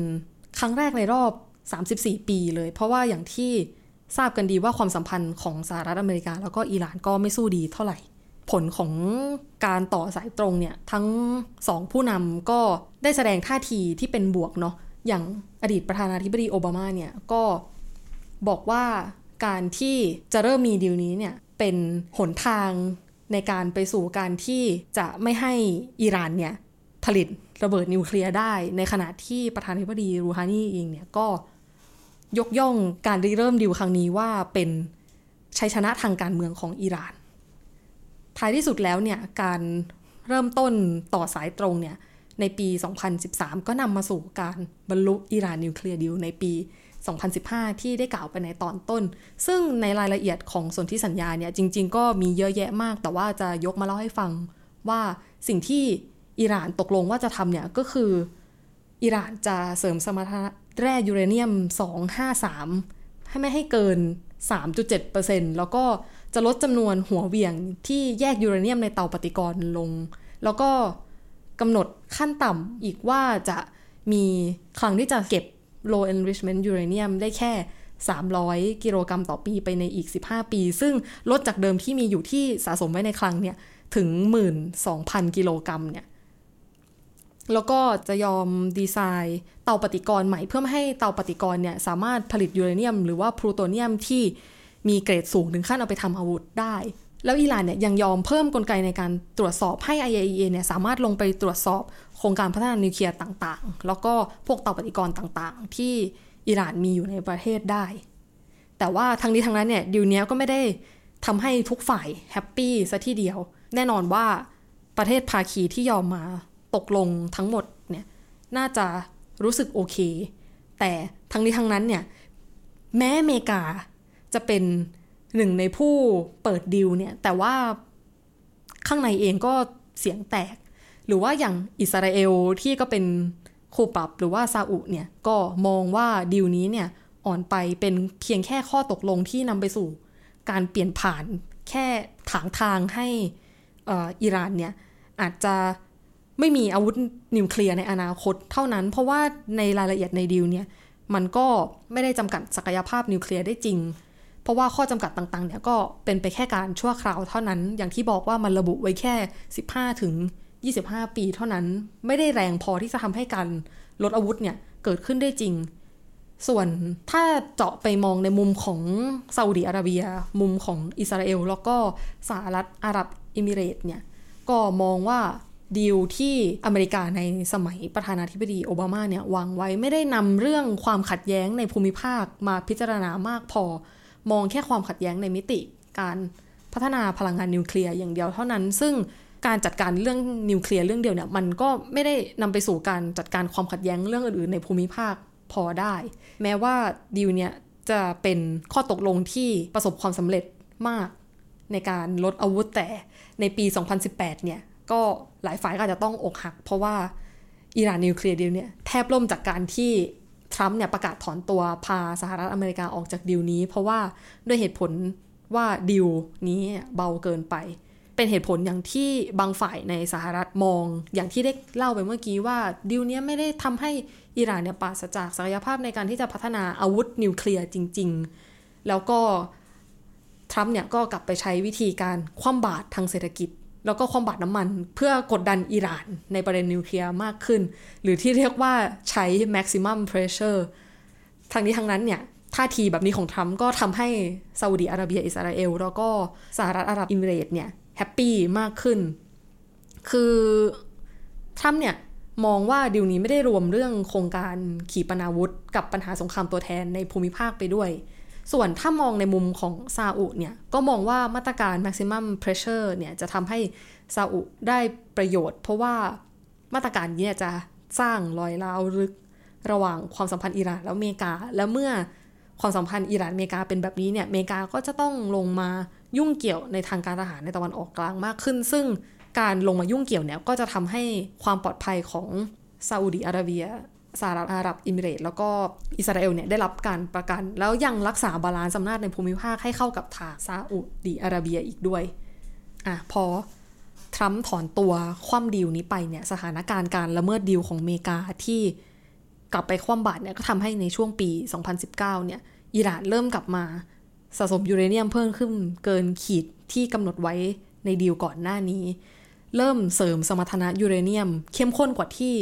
ครั้งแรกในรอบ 34 ปีเลย เพราะว่าอย่างที่ทราบกันดีว่าความสัมพันธ์ของสหรัฐอเมริกา แล้วก็อิหร่านก็ไม่สู้ดีเท่าไหร่ ผลของการต่อสายตรงเนี่ยทั้งสองผู้นำก็ได้แสดงท่าทีที่เป็นบวกเนาะ อย่างอดีตประธานาธิบดีโอบามาเนี่ยก็บอกว่าการที่จะเริ่มมีดีลนี้เนี่ยเป็นหนทางในการไปสู่การที่จะไม่ให้อิหร่านเนี่ยผลิตระเบิดนิวเคลียร์ได้ ในขณะที่ประธานาธิบดีรูฮานีเองเนี่ยก็ยกย่องการริเริ่มดีลครั้งนี้ว่าเป็นชัยชนะทางการเมืองของอิหร่าน ท้ายที่สุดแล้วเนี่ยการเริ่มต้นต่อสายตรงเนี่ย ในปี 2013 ก็นำมาสู่การบรรลุอิหร่าน nuclear deal ในปี 2015 ที่ได้กล่าวไปในตอนต้น ซึ่งในรายละเอียดของสนธิสัญญาเนี่ยจริง ๆ ก็มีเยอะแยะมาก แต่ว่าจะยกมาเล่าให้ฟังว่าสิ่งที่อิหร่านตกลงว่าจะทำเนี่ยก็คืออิหร่านจะเสริมสมรรถนะแร่ยูเรเนียม 253 ให้ไม่ให้เกิน 3.7%แล้วก็จะลดจำนวนหัวเวียงที่แยกยูเรเนียมในเตาปฏิกรณ์ลง แล้วก็ กำหนดขั้นต่ำอีกว่าจะมีครั้งที่จะเก็บ low enrichment uranium ได้แค่ 300 กิโลกรัมต่อปีไปในอีก 15 ปี ซึ่งลดจากเดิมที่มีอยู่ที่สะสมไว้ในคลังเนี่ย ถึง 12,000 กิโลกรัมเนี่ย แล้วก็จะยอมดีไซน์เตาปฏิกรณ์ใหม่เพื่อไม่ให้เตาปฏิกรณ์เนี่ย สามารถผลิตยูเรเนียม หรือว่าพลูโตเนียมที่มีเกรดสูงถึงขั้นเอาไปทำอาวุธได้ แล้วอิหร่านเนี่ยยังยอมเพิ่มกลไกในการตรวจสอบให้ IAEA เนี่ยสามารถลงไปตรวจสอบโครงการพัฒนานิวเคลียร์ต่างๆ แล้วก็พวกเตาปฏิกรณ์ต่างๆ ที่อิหร่านมีอยู่ในประเทศได้ แต่ว่าทั้งนี้ทั้งนั้นเนี่ยดิวเนี้ยก็ไม่ได้ทำให้ทุกฝ่าย happy ซะทีเดียว แน่นอนว่าประเทศภาคีที่ยอมมาตกลงทั้งหมดเนี่ยน่าจะรู้สึกโอเค แต่ทั้งนี้ทั้งนั้นเนี่ยแม้อเมริกาจะเป็น หนึ่งในผู้เปิดดิวเนี่ยแต่ว่าข้างในเองก็เสียงแตก หรือว่าอย่างอิสราเอลที่ก็เป็นคู่ปรับหรือว่าซาอุเนี่ยก็มองว่าดีลนี้เนี่ยอ่อนไปเป็นเพียงแค่ข้อตกลงที่นำไปสู่ การเปลี่ยนผ่านแค่ถางทางให้อิหร่านเนี่ยอาจจะไม่มีอาวุธนิวเคลียร์ในอนาคตเท่านั้น เพราะว่าในรายละเอียดในดีลเนี่ยมันก็ไม่ได้จำกัดศักยภาพนิวเคลียร์ได้จริง ราะว่าข้อจำกัดต่างๆเนี่ยก็เป็นไปแค่การชั่วคราวเท่านั้น อย่างที่บอกว่ามันระบุไว้แค่ 15 ถึง 25 ปีเท่านั้น ไม่ได้แรงพอที่จะทำให้การลดอาวุธเนี่ยเกิดขึ้นได้จริง ส่วนถ้าเจาะไปมองในมุมของซาอุดีอาระเบีย มุมของอิสราเอล แล้วก็สหรัฐอาหรับอิมิเรตเนี่ย ก็มองว่าดีลที่อเมริกาในสมัยประธานาธิบดีโอบามาเนี่ยวางไว้ไม่ได้นำเรื่องความขัดแย้งในภูมิภาคมาพิจารณามากพอ มองแค่ความขัดแย้งในมิติ การพัฒนาพลังงานนิวเคลียร์อย่างเดียวเท่านั้น ซึ่งการจัดการเรื่องนิวเคลียร์เรื่องเดียวเนี่ยมันก็ไม่ได้นำไปสู่การจัดการความขัดแย้งเรื่องอื่นๆในภูมิภาคพอได้ แม้ว่าดีลเนี่ยจะเป็นข้อตกลงที่ประสบความสำเร็จมากในการลดอาวุธแต่ในปี 2018 เนี่ยก็หลายฝ่ายก็จะต้องอกหัก เพราะว่าอิหร่าน nuclear deal เนี่ยแทบล่มจากการที่ ทรัมป์เนี่ยประกาศถอนตัวพาสหรัฐอเมริกาออกจากดีลนี้ เพราะว่าด้วยเหตุผลว่าดีลนี้เบาเกินไป เป็นเหตุผลอย่างที่บางฝ่ายในสหรัฐมอง อย่างที่ได้เล่าไปเมื่อกี้ว่าดีลนี้ไม่ได้ทำให้อิหร่านเนี่ยปราศจากศักยภาพในการที่จะพัฒนาอาวุธนิวเคลียร์จริง ๆ แล้วก็ทรัมป์เนี่ยก็กลับไปใช้วิธีการคว่ำบาตรทางเศรษฐกิจ แล้วก็ความบาดน้ำมันเพื่อกดดันอิหร่านในประเด็นนิวเคลียร์มากขึ้น หรือที่เรียกว่าใช้ maximum pressure ทั้งนี้ทั้งนั้นเนี่ยท่าทีแบบนี้ของทรัมป์ก็ทำให้ซาอุดีอาระเบียอิสราเอล แล้วก็สหรัฐอาหรับอิมิเรตเนี่ย happy มากขึ้น คือทรัมป์เนี่ยมองว่าดิวนี้ไม่ได้รวมเรื่องโครงการขีปนาวุธ กับปัญหาสงครามตัวแทนในภูมิภาคไปด้วย ส่วนถ้ามองในมุมของซาอุเนี่ย ก็มองว่ามาตรการ maximum pressure เนี่ยจะทำให้ซาอุได้ประโยชน์ เพราะว่ามาตรการนี้จะสร้างรอยร้าวลึกระหว่างความสัมพันธ์อิหร่านแล้วอเมริกา แล้วเมื่อความสัมพันธ์อิหร่านอเมริกาเป็นแบบนี้เนี่ยอเมริกาก็จะต้องลงมายุ่งเกี่ยวในทางการทหารในตะวันออกกลางมากขึ้น ซึ่งการลงมายุ่งเกี่ยวเนี่ยก็จะทำให้ความปลอดภัยของซาอุดีอาระเบีย สหรัฐอาหรับอิมิเรตแล้วก็อิสราเอลเนี่ยได้รับการประกัน แล้วยังรักษา balance อำนาจในภูมิภาคให้เข้ากับทางซาอุดีอาระเบียอีกด้วยอะพอทรัมป์ถอนตัวคว่ำดีลนี้ไปเนี่ยสถานการณ์การละเมิดดีลของอเมริกาที่กลับไปคว่ำบาตรเนี่ยก็ทำให้ในช่วงปี 2019 เนี่ยอิหร่านเริ่มกลับมาสะสมยูเรเนียมเพิ่มขึ้นเกินขีดที่กำหนดไว้ในดีลก่อนหน้านี้ เริ่มเสริมสมรรถนะยูเรเนียม เข้มข้นกว่าที่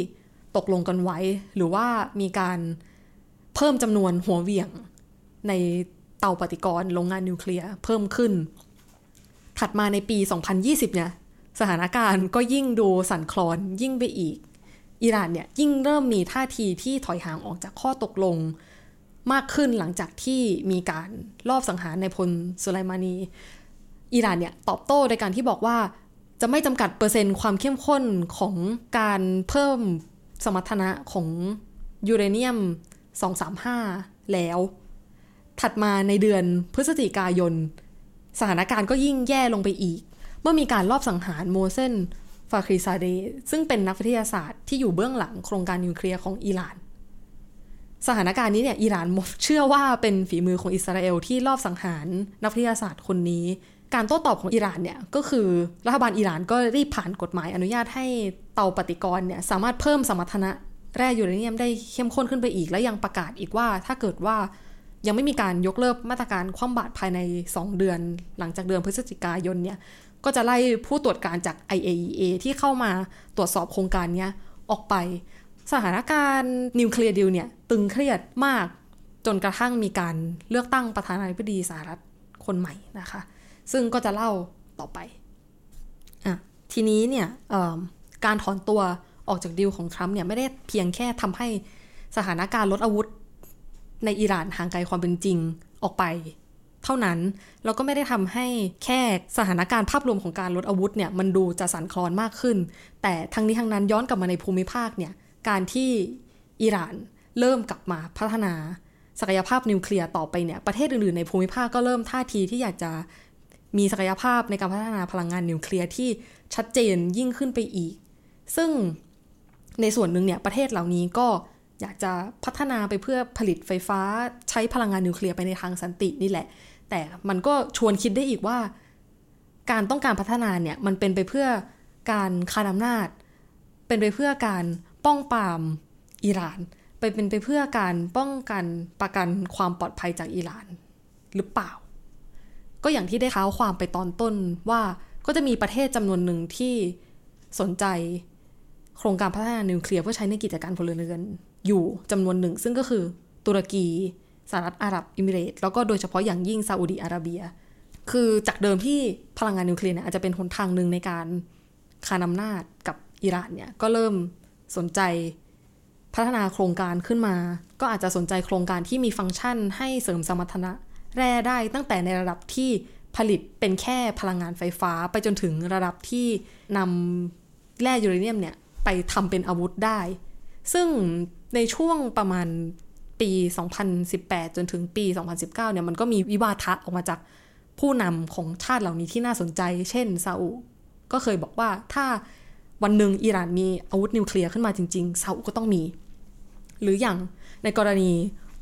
ตกลงกันไว้ หรือว่ามีการเพิ่มจำนวนหัวเวียงในเตาปฏิกรณ์โรงงานนิวเคลียร์เพิ่มขึ้น ถัดมาในปี 2020 เนี่ย สถานการณ์ก็ยิ่งดูสั่นคลอนยิ่งไปอีก อิหร่านเนี่ยยิ่งเริ่มมีท่าทีที่ถอยห่างออกจากข้อตกลงมากขึ้นหลังจากที่มีการลอบสังหารในพลสุไลมานี อิหร่านเนี่ยตอบโต้โดยการที่บอกว่าจะไม่จำกัดเปอร์เซ็นต์ความเข้มข้นของการเพิ่ม สมรรถนะของยูเรเนียม 235 แล้ว ถัดมาในเดือนพฤศจิกายน สถานการณ์ก็ยิ่งแย่ลงไปอีก เมื่อมีการลอบสังหารโมเซนฟาคริซาเด ซึ่งเป็นนักวิทยาศาสตร์ที่อยู่เบื้องหลังโครงการนิวเคลียร์ของอิหร่าน สถานการณ์นี้เนี่ยอิหร่านเชื่อว่าเป็นฝีมือของอิสราเอลที่ลอบสังหารนักวิทยาศาสตร์คนนี้ การโต้ตอบของอิหร่านเนี่ยก็คือรัฐบาลอิหร่านก็รีบผ่านกฎหมายอนุญาตให้เตาปฏิกรณ์เนี่ยสามารถเพิ่มสมรรถนะแร่ยูเรเนียมได้เข้มข้นขึ้นไปอีก และยังประกาศอีกว่าถ้าเกิดว่ายังไม่มีการยกเลิกมาตรการคว่ำบาตรภายใน 2 เดือน หลังจากเดือนพฤศจิกายนเนี่ยก็จะไล่ผู้ตรวจการจาก IAEA ที่เข้ามาตรวจสอบโครงการนี้ออกไป สถานการณ์นิวเคลียร์ดิลเนี่ยตึงเครียดมากจนกระทั่งมีการเลือกตั้งประธานาธิบดีสหรัฐคนใหม่นะคะ ซึ่งก็จะเล่าต่อไปอะทีนี้เนี่ยการถอนตัวออกจากดีลของทรัมป์เนี่ยไม่ได้เพียงแค่ทำให้สถานการณ์ลดอาวุธ ในอิหร่านห่างไกลความเป็นจริงออกไป เท่านั้นเราก็ไม่ได้ทำให้แค่สถานการณ์ภาพรวมของการลดอาวุธเนี่ยมันดูจะสั่นคลอนมากขึ้น แต่ทั้งนี้ทั้งนั้นย้อนกลับมาในภูมิภาคเนี่ยการที่อิหร่านเริ่มกลับมาพัฒนาศักยภาพนิวเคลียร์ต่อไปเนี่ยประเทศอื่นๆในภูมิภาคก็เริ่มท่าทีที่อยากจะ มีศักยภาพในการพัฒนาพลังงานนิวเคลียร์ที่ชัดเจนยิ่งขึ้นไปอีก ซึ่งในส่วนหนึ่งเนี่ยประเทศเหล่านี้ก็อยากจะพัฒนาไปเพื่อผลิตไฟฟ้าใช้พลังงานนิวเคลียร์ไปในทางสันตินี่แหละ แต่มันก็ชวนคิดได้อีกว่า การต้องการพัฒนาเนี่ยมันเป็นไปเพื่อการคานอำนาจ เป็นไปเพื่อการป้องปรามอิหร่าน ไปเป็นไปเพื่อการป้องกันประกันความปลอดภัยจากอิหร่านหรือเปล่า ก็อย่างที่ได้ค้าวความไปตอนต้นว่าก็จะมีประเทศจำนวนหนึ่งที่สนใจโครงการพัฒนานิวเคลียร์เพื่อใช้ในกิจการพลเรือนอยู่จำนวนหนึ่ง ซึ่งก็คือตุรกีสหรัฐอาหรับอิมิเรตส์แล้วก็โดยเฉพาะอย่างยิ่งซาอุดีอาระเบีย คือจากเดิมที่พลังงานนิวเคลียร์เนี่ยอาจจะเป็นหนทางหนึ่งในการคานอำนาจกับอิหร่านเนี่ยก็เริ่มสนใจพัฒนาโครงการขึ้นมา ก็อาจจะสนใจโครงการที่มีฟังก์ชันให้เสริมสมรรถนะ แร่ได้ตั้งแต่ในระดับที่ผลิตเป็นแค่พลังงานไฟฟ้า ไปจนถึงระดับที่นำแร่ยูเรเนียมเนี่ย ไปทำเป็นอาวุธได้ ซึ่งในช่วงประมาณปี 2018 จนถึงปี 2019 เนี่ยมันก็มีวิวาทะออกมาจากผู้นำของชาติเหล่านี้ที่น่าสนใจ เช่นซาอุก็เคยบอกว่าถ้าวันหนึ่งอิหร่านมีอาวุธนิวเคลียร์ขึ้นมาจริงๆซาอุก็ต้องมี หรืออย่างในกรณี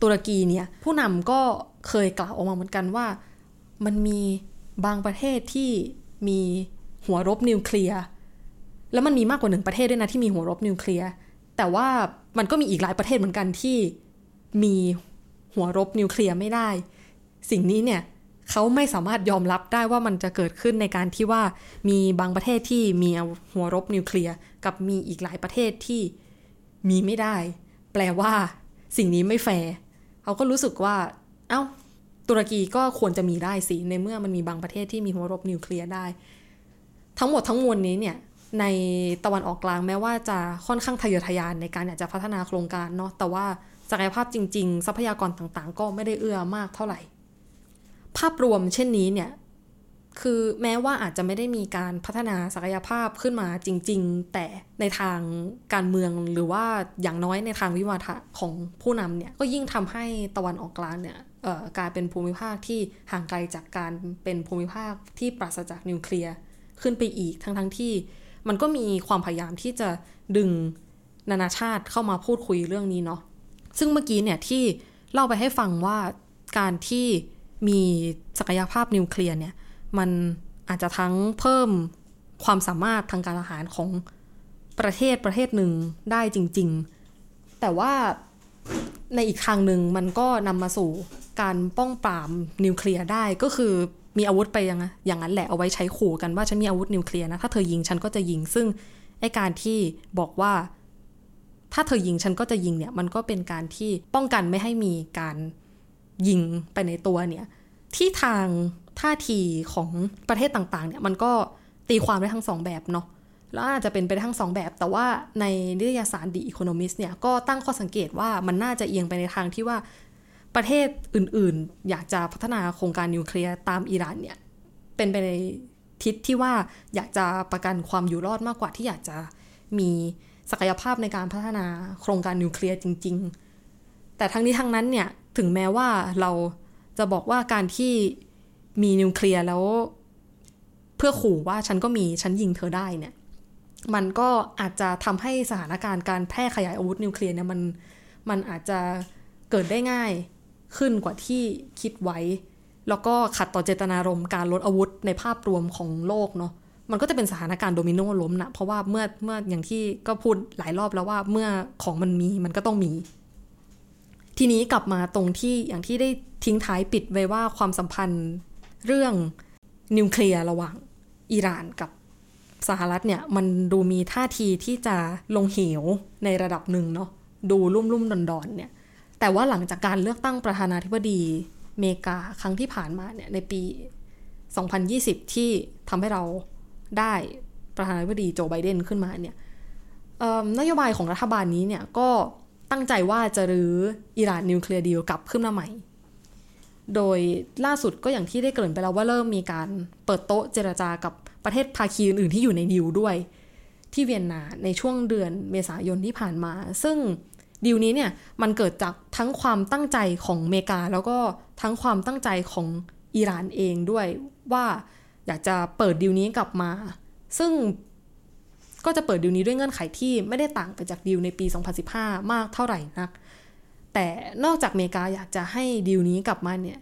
ตุรกีเนี่ยผู้นำก็ เคยกล่าวออกมาเหมือนกันว่า มันมีบางประเทศที่มีหัวรบนิวเคลียร์แล้วมันมีมากกว่าหนึ่งประเทศด้วยนะที่มีหัวรบนิวเคลียร์แต่ว่ามันก็มีอีกหลายประเทศเหมือนกันที่มีหัวรบนิวเคลียร์ไม่ได้ สิ่งนี้เนี่ยเขาไม่สามารถยอมรับได้ว่ามันจะเกิดขึ้นในการที่ว่ามีบางประเทศที่มีหัวรบนิวเคลียร์กับมีอีกหลายประเทศที่มีไม่ได้ แปลว่า สิ่งนี้ไม่แฟร์เขาก็รู้สึกว่า เอา้า ตุรกีก็ควรจะมีได้สิ ในเมื่อมันมีบางประเทศที่มีหัวรบนิวเคลียร์ได้ ทั้งหมดทั้งมวลนี้เนี่ยในตะวันออกกลางแม้ว่าจะค่อนข้างทะเยอทะยานในการอยากจะพัฒนาโครงการเนาะแต่ว่าศักยภาพจริง ๆ ทรัพยากรต่างๆ ก็ไม่ได้เอื้อมากเท่าไหร่ ภาพรวมเช่นนี้เนี่ยคือแม้ว่าอาจจะไม่ได้มีการพัฒนาศักยภาพขึ้นมาจริง ๆ แต่ในทางการเมืองหรือว่าอย่างน้อยในทางวิวาทะของผู้นำเนี่ยก็ยิ่งทำให้ตะวันออกกลางเนี่ย กายเป็นภูมิภาคที่ห่างไกลจากการเป็นภูมิภาคที่ปราศจากนิวเคลียร์ขึ้นไปอีกทั้งทั้งที่ มันก็มีความพยายามที่จะดึงนานาชาติเข้ามาพูดคุยเรื่องนี้เนาะซึ่งเมื่อกี้เนี่ยที่เล่าไปให้ฟังว่าการที่มีศักยภาพนิวเคลียร์เนี่ย มันอาจจะทั้งเพิ่มความสามารถทางการอาหารของประเทศประเทศหนึ่งได้จริง ๆ แต่ว่าในอีกทางหนึ่งมันก็นำมาสู่ การป้องปรามนิวเคลียร์ได้ก็คือมีอาวุธไปยังอย่างนั้นแหละเอาไว้ใช้ขู่กันว่าฉันมีอาวุธนิวเคลียร์นะถ้าเธอยิงฉันก็จะยิง ซึ่งไอการที่บอกว่า ถ้าเธอยิงฉันก็จะยิงเนี่ย มันก็เป็นการที่ป้องกันไม่ให้มีการยิงไปในตัวเนี่ย ที่ทางท่าทีของประเทศต่างๆ เนี่ยมันก็ตีความได้ทั้งสองแบบเนาะแล้วอาจจะเป็นไปทั้งสองแบบ แต่ว่าในนิตยสาร The Economist เนี่ยก็ตั้งข้อสังเกตว่ามันน่าจะเอียงไปในทางที่ว่า ประเทศอื่นๆ อยากจะพัฒนาโครงการนิวเคลียร์ตามอิหร่านเนี่ยเป็นไปในทิศที่ว่าอยากจะประกันความอยู่รอดมากกว่าที่อยากจะมีศักยภาพในการพัฒนาโครงการนิวเคลียร์จริง ๆ แต่ทั้งนี้ทั้งนั้นเนี่ยถึงแม้ว่าเราจะบอกว่าการที่มีนิวเคลียร์แล้ว เพื่อขู่ว่าฉันก็มีฉันยิงเธอได้เนี่ย มันก็อาจจะทำให้สถานการณ์การแพร่ขยายอาวุธนิวเคลียร์เนี่ยมันมันอาจจะเกิดได้ง่าย ขึ้นกว่าที่คิดไว้ แล้วก็ขัดต่อเจตนารมณ์การลดอาวุธในภาพรวมของโลกเนาะมันก็จะเป็นสถานการณ์โดมิโนล้มนะเพราะว่าเมื่อเมื่ออย่างที่ก็พูดหลายรอบแล้วว่าเมื่อของมันมีมันก็ต้องมี ทีนี้กลับมาตรงที่อย่างที่ได้ทิ้งท้ายปิดไว้ว่าความสัมพันธ์เรื่องนิวเคลียร์ระหว่างอิหร่านกับสหรัฐเนี่ยมันดูมีท่าทีที่จะลงเหวในระดับหนึ่งเนาะดูลุ่มลุ่มดอนดอนเนี่ย แต่ว่าหลังจากการเลือกตั้งประธานาธิบดีเมกาครั้งที่ผ่านมาเนี่ยในปี 2020 ที่ทำให้เราได้ประธานาธิบดีโจไบเดนขึ้นมาเนี่ยนโยบายของรัฐบาลนี้เนี่ยก็ตั้งใจว่าจะรื้ออิหร่านนิวเคลียร์ดีลกลับขึ้นมาใหม่ โดยล่าสุดก็อย่างที่ได้เกริ่นไปแล้วว่าเริ่มมีการเปิดโต๊ะเจรจากับประเทศภาคีอื่นๆที่อยู่ในดีลด้วย ที่เวียนนาในช่วงเดือนเมษายนที่ผ่านมา ซึ่ง ดีลนี้เนี่ยมันเกิดจากทั้งความตั้งใจของเมกา แล้วก็ทั้งความตั้งใจของอิหร่านเองด้วยว่าอยากจะเปิดดีลนี้กลับมา ซึ่งก็จะเปิดดีลนี้ด้วยเงื่อนไขที่ไม่ได้ต่างไปจากดีลในปี 2015 มากเท่าไหร่นัก แต่นอกจากอเมริกาอยากจะให้ดีลนี้กลับมาเนี่ย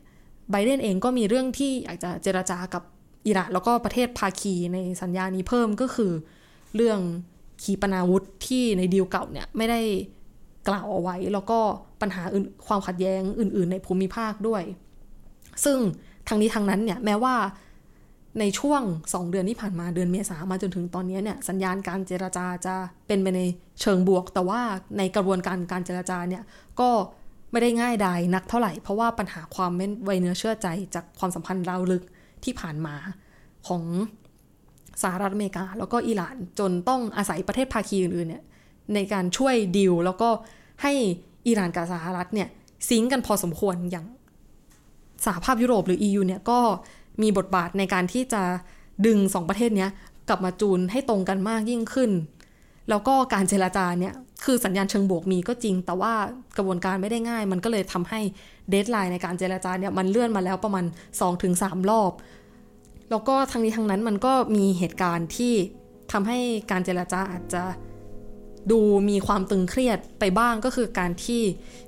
ไบเดนเองก็มีเรื่องที่อยากจะเจราจากับอิหร่านแล้วก็ประเทศภาคีในสัญญานี้เพิ่มก็คือ เรื่องขีปนาวุธที่ในดีลเก่าเนี่ยไม่ได้ กล่าวเอาไว้ แล้วก็ปัญหาความขัดแย้งอื่น ๆ ในภูมิภาคด้วย ซึ่งทางนี้ทางนั้นเนี่ยแม้ว่าในช่วง 2 เดือนที่ผ่านมาเดือนเมษามาจนถึงตอนนี้เนี่ยสัญญาณการเจราจาจะเป็นไปในเชิงบวก แต่ว่าในกระบวนการการเจราจาเนี่ยก็ไม่ได้ง่ายดายนักเท่าไหร่ เพราะว่าปัญหาความไม่ไวเนื้อเชื่อใจจากความสัมพันธ์ราวลึกที่ผ่านมาของสหรัฐอเมริกา แล้วก็อิหร่านจนต้องอาศัยประเทศภาคีอื่นๆเนี่ย ในการช่วยดิวแล้วก็ให้อิหร่านกับสหรัฐเนี่ยซิงกันพอสมควรอย่างสหภาพยุโรปหรือ EU เนี่ยก็มีบทบาทในการที่จะดึงสองประเทศนี้กลับมาจูนให้ตรงกันมากยิ่งขึ้น แล้วก็การเจรจาเนี่ยคือสัญญาณเชิงบวกมีก็จริง แต่ว่ากระบวนการไม่ได้ง่าย มันก็เลยทำให้เดทไลน์ในการเจรจาเนี่ยมันเลื่อนมาแล้วประมาณ 2-3 รอบ แล้วก็ทั้งนี้ทั้งนั้นมันก็มีเหตุการณ์ที่ทำให้การเจรจาอาจจะ ดูมีความตึงเครียดไปบ้างก็คือการที่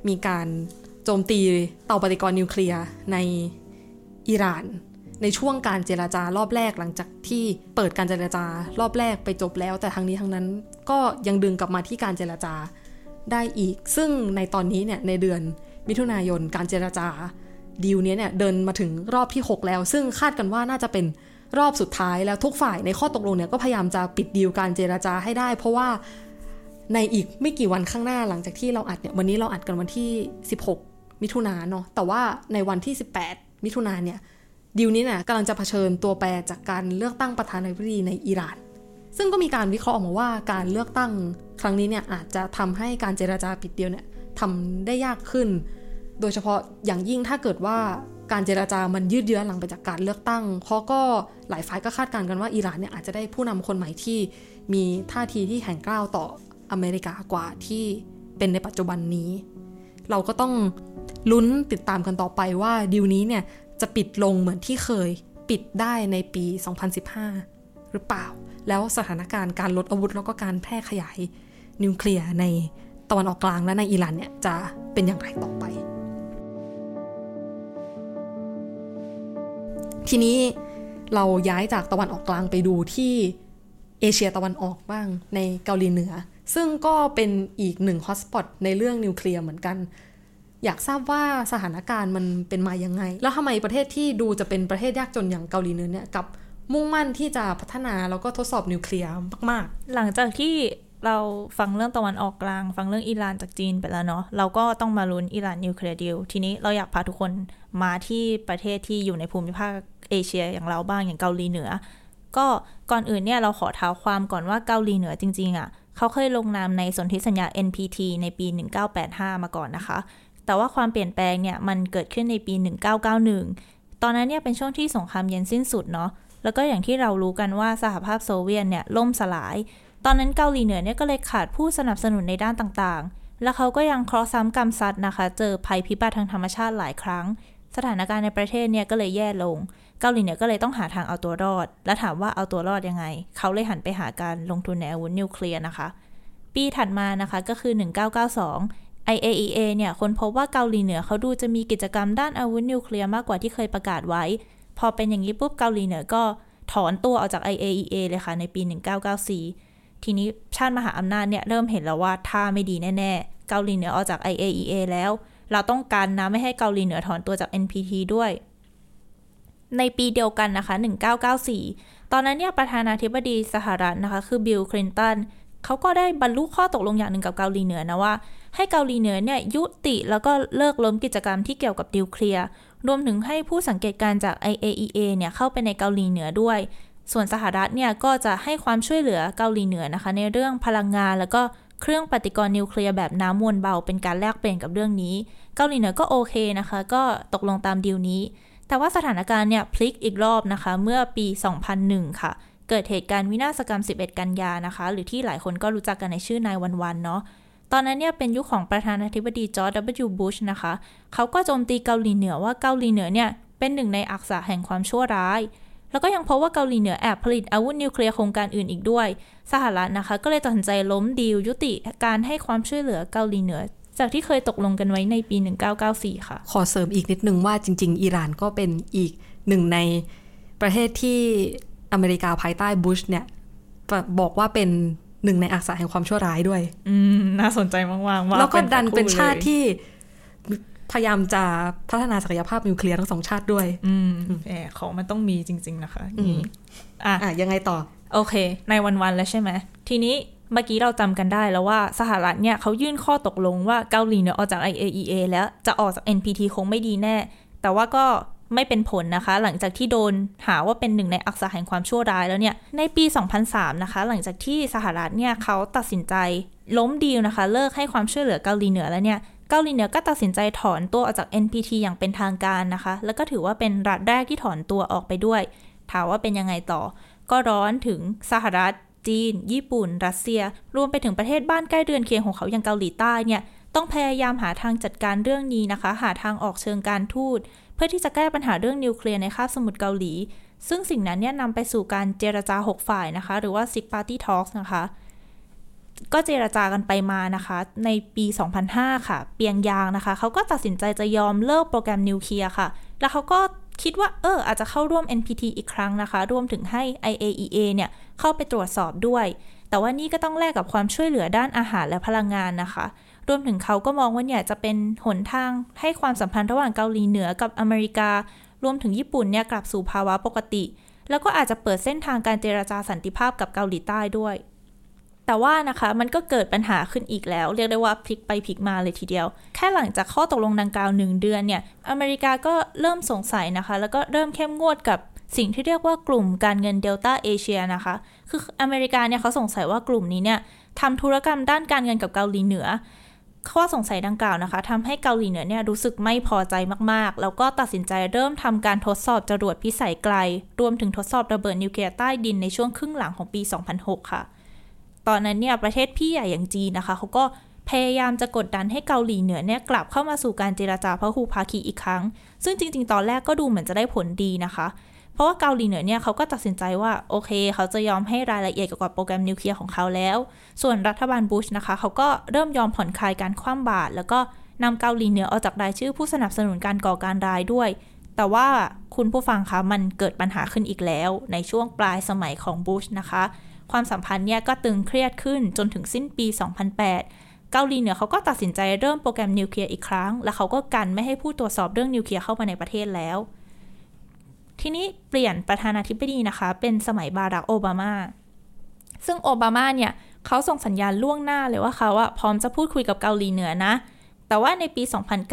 มีการโจมตีเตาปฏิกรณ์นิวเคลียร์ในอิหร่าน ในช่วงการเจราจารอบแรกหลังจากที่เปิดการเจราจารอบแรกไปจบแล้ว แต่ทั้งนี้ทั้งนั้นก็ยังดึงกลับมาที่การเจราจาได้อีก ซึ่งในตอนนี้เนี่ยในเดือนมิถุนายนการเจราจาดีลนี้เนี่ยเดินมาถึงรอบที่ 6 แล้ว ซึ่งคาดกันว่าน่าจะเป็นรอบสุดท้ายแล้วทุกฝ่ายในข้อตกลงเนี่ยก็พยายามจะปิดดีลการเจราจาให้ได้ เพราะว่า ในอีกไม่กี่วันข้างหน้าหลังจากที่เราอัดเนี่ยวันนี้เราอัดกันวันที่ 16 มิถุนาเนาะแต่ว่าในวันที่ 18 มิถุนาเนี่ยดีลนี้นะ่ะกำลังจะเผชิญตัวแปรจากการเลือกตั้งประธานาธิบดีในอิหร่าน ซึ่งก็มีการวิเคราะห์ออกมาว่าการเลือกตั้งครั้งนี้เนี่ยอาจจะทำให้การเจราจาปิดเดียวเนี่ยทำได้ยากขึ้น โดยเฉพาะอย่างยิ่งถ้าเกิดว่าการเจราจามันยืดเยื้อหลังไปจากการเลือกตั้ง เพราะก็หลายฝ่ายก็คาดการณ์กันว่าอิหร่านเนี่ยอาจจะได้ผู้นำคนใหม่ที่มีท่าทีที่แข็งกร้าวต่อ อเมริกากว่าที่เป็นในปัจจุบันนี้ เราก็ต้องลุ้นติดตามกันต่อไปว่าดีลนี้เนี่ยจะปิดลงเหมือนที่เคยปิดได้ในปี 2015 หรือเปล่า แล้วสถานการณ์การลดอาวุธแล้วก็การแพร่ขยายนิวเคลียร์ในตะวันออกกลางและในอิหร่านเนี่ยจะเป็นอย่างไรต่อไป ทีนี้เราย้ายจากตะวันออกกลางไปดูที่เอเชียตะวันออกบ้างในเกาหลีเหนือ ซึ่งก็เป็นอีกหนึ่ง hotspot ในเรื่องนิวเคลียร์เหมือนกัน อยากทราบว่าสถานการณ์มันเป็นมายังไง แล้วทำไมประเทศที่ดูจะเป็นประเทศยากจนอย่างเกาหลีเหนือเนี่ยกลับมุ่งมั่นที่จะพัฒนาแล้วก็ทดสอบนิวเคลียร์มาก ๆ หลังจากที่เราฟังเรื่องตะวันออกกลาง ฟังเรื่องอิหร่านจากจีนไปแล้วเนาะเราก็ต้องมาลุ้นอิหร่าน nuclear deal ทีนี้เราอยากพาทุกคนมาที่ประเทศที่อยู่ในภูมิภาคเอเชียอย่างเราบ้างอย่างเกาหลีเหนือ ก็ก่อนอื่นเนี่ยเราขอเท้าความก่อนว่าเกาหลีเหนือจริง ๆอะ่ะ เขาเคยลงนามในสนธิสัญญา NPT ในปี 1985 มาก่อนนะคะ แต่ว่าความเปลี่ยนแปลงเนี่ยมันเกิดขึ้นในปี 1991 ตอนนั้นเนี่ยเป็นช่วงที่สงครามเย็นสิ้นสุดเนาะ แล้วก็อย่างที่เรารู้กันว่าสหภาพโซเวียตเนี่ยล่มสลาย ตอนนั้นเกาหลีเหนือเนี่ยก็เลยขาดผู้สนับสนุนในด้านต่างๆ แล้วเขาก็ยังเคราะห์ซ้ำกรรมซัดนะคะ เจอภัยพิบัติทางธรรมชาติหลายครั้ง สถานการณ์ในประเทศเนี่ยก็เลยแย่ลง เกาหลีเหนือก็เลยต้องหาทางเอาตัวรอด และถามว่าเอาตัวรอดยังไง เขาเลยหันไปหาการลงทุนในอาวุธนิวเคลียร์นะคะ ปีถัดมานะคะก็คือ 1992 IAEA เนี่ยคนพบว่าเกาหลีเหนือเขาดูจะมีกิจกรรมด้านอาวุธนิวเคลียร์มากกว่าที่เคยประกาศไว้ พอเป็นอย่างนี้ปุ๊บเกาหลีเหนือก็ถอนตัวออกจาก IAEA เลยค่ะในปี 1994 ทีนี้ชาติมหาอำนาจเนี่ยเริ่มเห็นแล้วว่าท่าไม่ดีแน่ๆ เกาหลีเหนือออกจาก IAEA แล้ว เราต้องการนะไม่ให้เกาหลีเหนือถอนตัวจาก NPT ด้วย ในปีเดียวกันนะคะ 1994 ตอนนั้นเนี่ยประธานาธิบดีสหรัฐนะคะ คือบิลคลินตันเขาก็ได้บรรลุข้อตกลงอย่างหนึ่งกับเกาหลีเหนือนะว่า ให้เกาหลีเหนือเนี่ยยุติแล้วก็เลิกล้มกิจกรรมที่เกี่ยวกับดิวเคลียร์ รวมถึงให้ผู้สังเกตการจาก IAEA เนี่ยเข้าไปในเกาหลีเหนือด้วย ส่วนสหรัฐเนี่ยก็จะให้ความช่วยเหลือเกาหลีเหนือนะคะ ในเรื่องพลังงานแล้วก็เครื่องปฏิกรณ์นิวเคลียร์แบบน้ำมวลเบาเป็นการแลกเปลี่ยนกับเรื่องนี้ เกาหลีเหนือก็โอเคนะคะ ก็ตกลงตามดีลนี้ แต่ว่าสถานการณ์เนี่ยพลิกอีกรอบนะคะ เมื่อปี 2001 ค่ะ เกิดเหตุการณ์วินาศกรรม 11 กันยานะคะ หรือที่หลายคนก็รู้จักกันในชื่อนายวันวันเนาะตอนนั้นเนี่ยเป็นยุคขของประธานาธิบดีจอร์จ W. บุชนะคะ เขาก็โจมตีเกาหลีเหนือว่าเกาหลีเหนือเนี่ยเป็นหนึ่งในอักษะแห่งความชั่วร้าย แล้วก็ยังพบว่าเกาหลีเหนือแอบผลิตอาวุธนิวเคลียร์โครงการอื่นอีกด้วย สหรัฐนะคะ ก็เลยตัดสินใจล้มดีลยุติการให้ความช่วยเหลือเกาหลีเหนือ จากที่เคยตกลงกันไว้ในปี 1994 ค่ะ ขอเสริมอีกนิดนึงว่าจริง ๆ อิหร่านก็เป็นอีกหนึ่งในประเทศที่อเมริกาภายใต้บุชเนี่ยบอกว่าเป็นหนึ่งในอักษรแห่งความชั่วร้ายด้วย อืม น่าสนใจมากๆว่าแล้วก็ดันคู่เป็นชาติลยที่พยายามจะพัฒนาศักยภาพนิวเคลียร์ทั้งสองชาติด้วย อืมแหมของมันต้องมีจริง ๆ นะคะ อืมนี่อะอะยังไงต่อ โอเค ในวัน ๆ แล้วใช่ไหม ทีนี้ เมื่อกี้เราจำกันได้แล้วว่าสหรัฐเนี่ยเขายื่นข้อตกลงว่าเกาหลีเหนือออกจาก IAEA แล้วจะออกจาก NPT คงไม่ดีแน่ แต่ว่าก็ไม่เป็นผลนะคะ หลังจากที่โดนหาว่าเป็นหนึ่งในอักษรแห่งความชั่วร้ายแล้วเนี่ย ในปี 2003 นะคะ หลังจากที่สหรัฐเนี่ยเขาตัดสินใจล้มดีลนะคะ เลิกให้ความช่วยเหลือเกาหลีเหนือแล้วเนี่ยเกาหลีเหนือก็ตัดสินใจถอนตัวออกจาก NPT อย่างเป็นทางการนะคะ แล้วก็ถือว่าเป็นรัฐแรกที่ถอนตัวออกไปด้วย ถามว่าเป็นยังไงต่อ ก็ร้อนถึงสหรัฐ จีน ญี่ปุ่น รัสเซีย รวมไปถึงประเทศบ้านใกล้เรือนเคียงของเขาอย่างเกาหลีใต้เนี่ย ต้องพยายามหาทางจัดการเรื่องนี้นะคะ หาทางออกเชิงการทูต เพื่อที่จะแก้ปัญหาเรื่องนิวเคลียร์ในคาบสมุทรเกาหลี ซึ่งสิ่งนั้นเนี่ยนำไปสู่การเจรจา 6 ฝ่ายนะคะ หรือว่า Six Party Talks นะคะ ก็เจรจากันไปมานะคะ ในปี 2005 ค่ะ เปียงยางนะคะ เขาก็ตัดสินใจจะยอมเลิกโปรแกรมนิวเคลียร์ค่ะ แล้วเขาก็ คิดว่าเอออาจจะเข้าร่วม NPT อีกครั้งนะคะ รวมถึงให้ IAEA เนี่ยเข้าไปตรวจสอบด้วย แต่ว่านี่ก็ต้องแลกกับความช่วยเหลือด้านอาหารและพลังงานนะคะ รวมถึงเขาก็มองว่าเนี่ยจะเป็นหนทางให้ความสัมพันธ์ระหว่างเกาหลีเหนือกับอเมริกา รวมถึงญี่ปุ่นเนี่ยกลับสู่ภาวะปกติ แล้วก็อาจจะเปิดเส้นทางการเจรจาสันติภาพกับเกาหลีใต้ด้วย แต่ว่านะคะมันก็เกิดปัญหาขึ้นอีกแล้ว เรียกได้ว่าพลิกไปพลิกมาเลยทีเดียว แค่หลังจากข้อตกลงดังกล่าวหนึ่งเดือนเนี่ยอเมริกาก็เริ่มสงสัยนะคะ แล้วก็เริ่มเข้มงวดกับสิ่งที่เรียกว่ากลุ่มการเงินเดลต้าเอเชียนะคะ คืออเมริกาเนี่ยเขาสงสัยว่ากลุ่มนี้เนี่ยทำธุรกรรมด้านการเงินกับเกาหลีเหนือ ข้อสงสัยดังกล่าวนะคะทำให้เกาหลีเหนือเนี่ยรู้สึกไม่พอใจมากๆ แล้วก็ตัดสินใจเริ่มทำการทดสอบจรวดพิสัยไกล รวมถึงทดสอบระเบิดนิวเคลียร์ใต้ดินในช่วงครึ่งหลังของปี 2006 ค่ะ ตอนนั้นเนี่ยประเทศพี่ใหญ่อย่างจีนนะคะเขาก็พยายามจะกดดันให้เกาหลีเหนือเนี่ยกลับเข้ามาสู่การเจราจาพหุภาคีอีกครั้ง ซึ่งจริง ๆ ตอนแรกก็ดูเหมือนจะได้ผลดีนะคะ เพราะว่าเกาหลีเหนือเนี่ยเขาก็ตัดสินใจว่าโอเค เขาจะยอมให้รายละเอียดเกี่ยวกับโปรแกรมนิวเคลียร์ของเขาแล้ว ส่วนรัฐบาลบุชนะคะเขาก็เริ่มยอมผ่อนคลายการคว่ำบาตรแล้วก็นำเกาหลีเหนือออกจากรายชื่อผู้สนับสนุนการก่อการร้ายด้วย แต่ว่าคุณผู้ฟังคะมันเกิดปัญหาขึ้นอีกแล้ว ในช่วงปลายสมัยของบุชนะคะ ความสัมพันธ์เนี่ยก็ตึงเครียดขึ้นจนถึงสิ้นปี 2008 เกาหลีเหนือเขาก็ตัดสินใจเริ่มโปรแกรมนิวเคลียร์อีกครั้ง และเขาก็กันไม่ให้ผู้ตรวจสอบเรื่องนิวเคลียร์เข้ามาในประเทศแล้ว ทีนี้เปลี่ยนประธานาธิบดีนะคะ เป็นสมัยบารักโอบามา ซึ่งโอบามาเนี่ยเขาส่งสัญญาณล่วงหน้าเลยว่าเขาอะพร้อมจะพูดคุยกับเกาหลีเหนือนะ แต่ว่าในปี 2009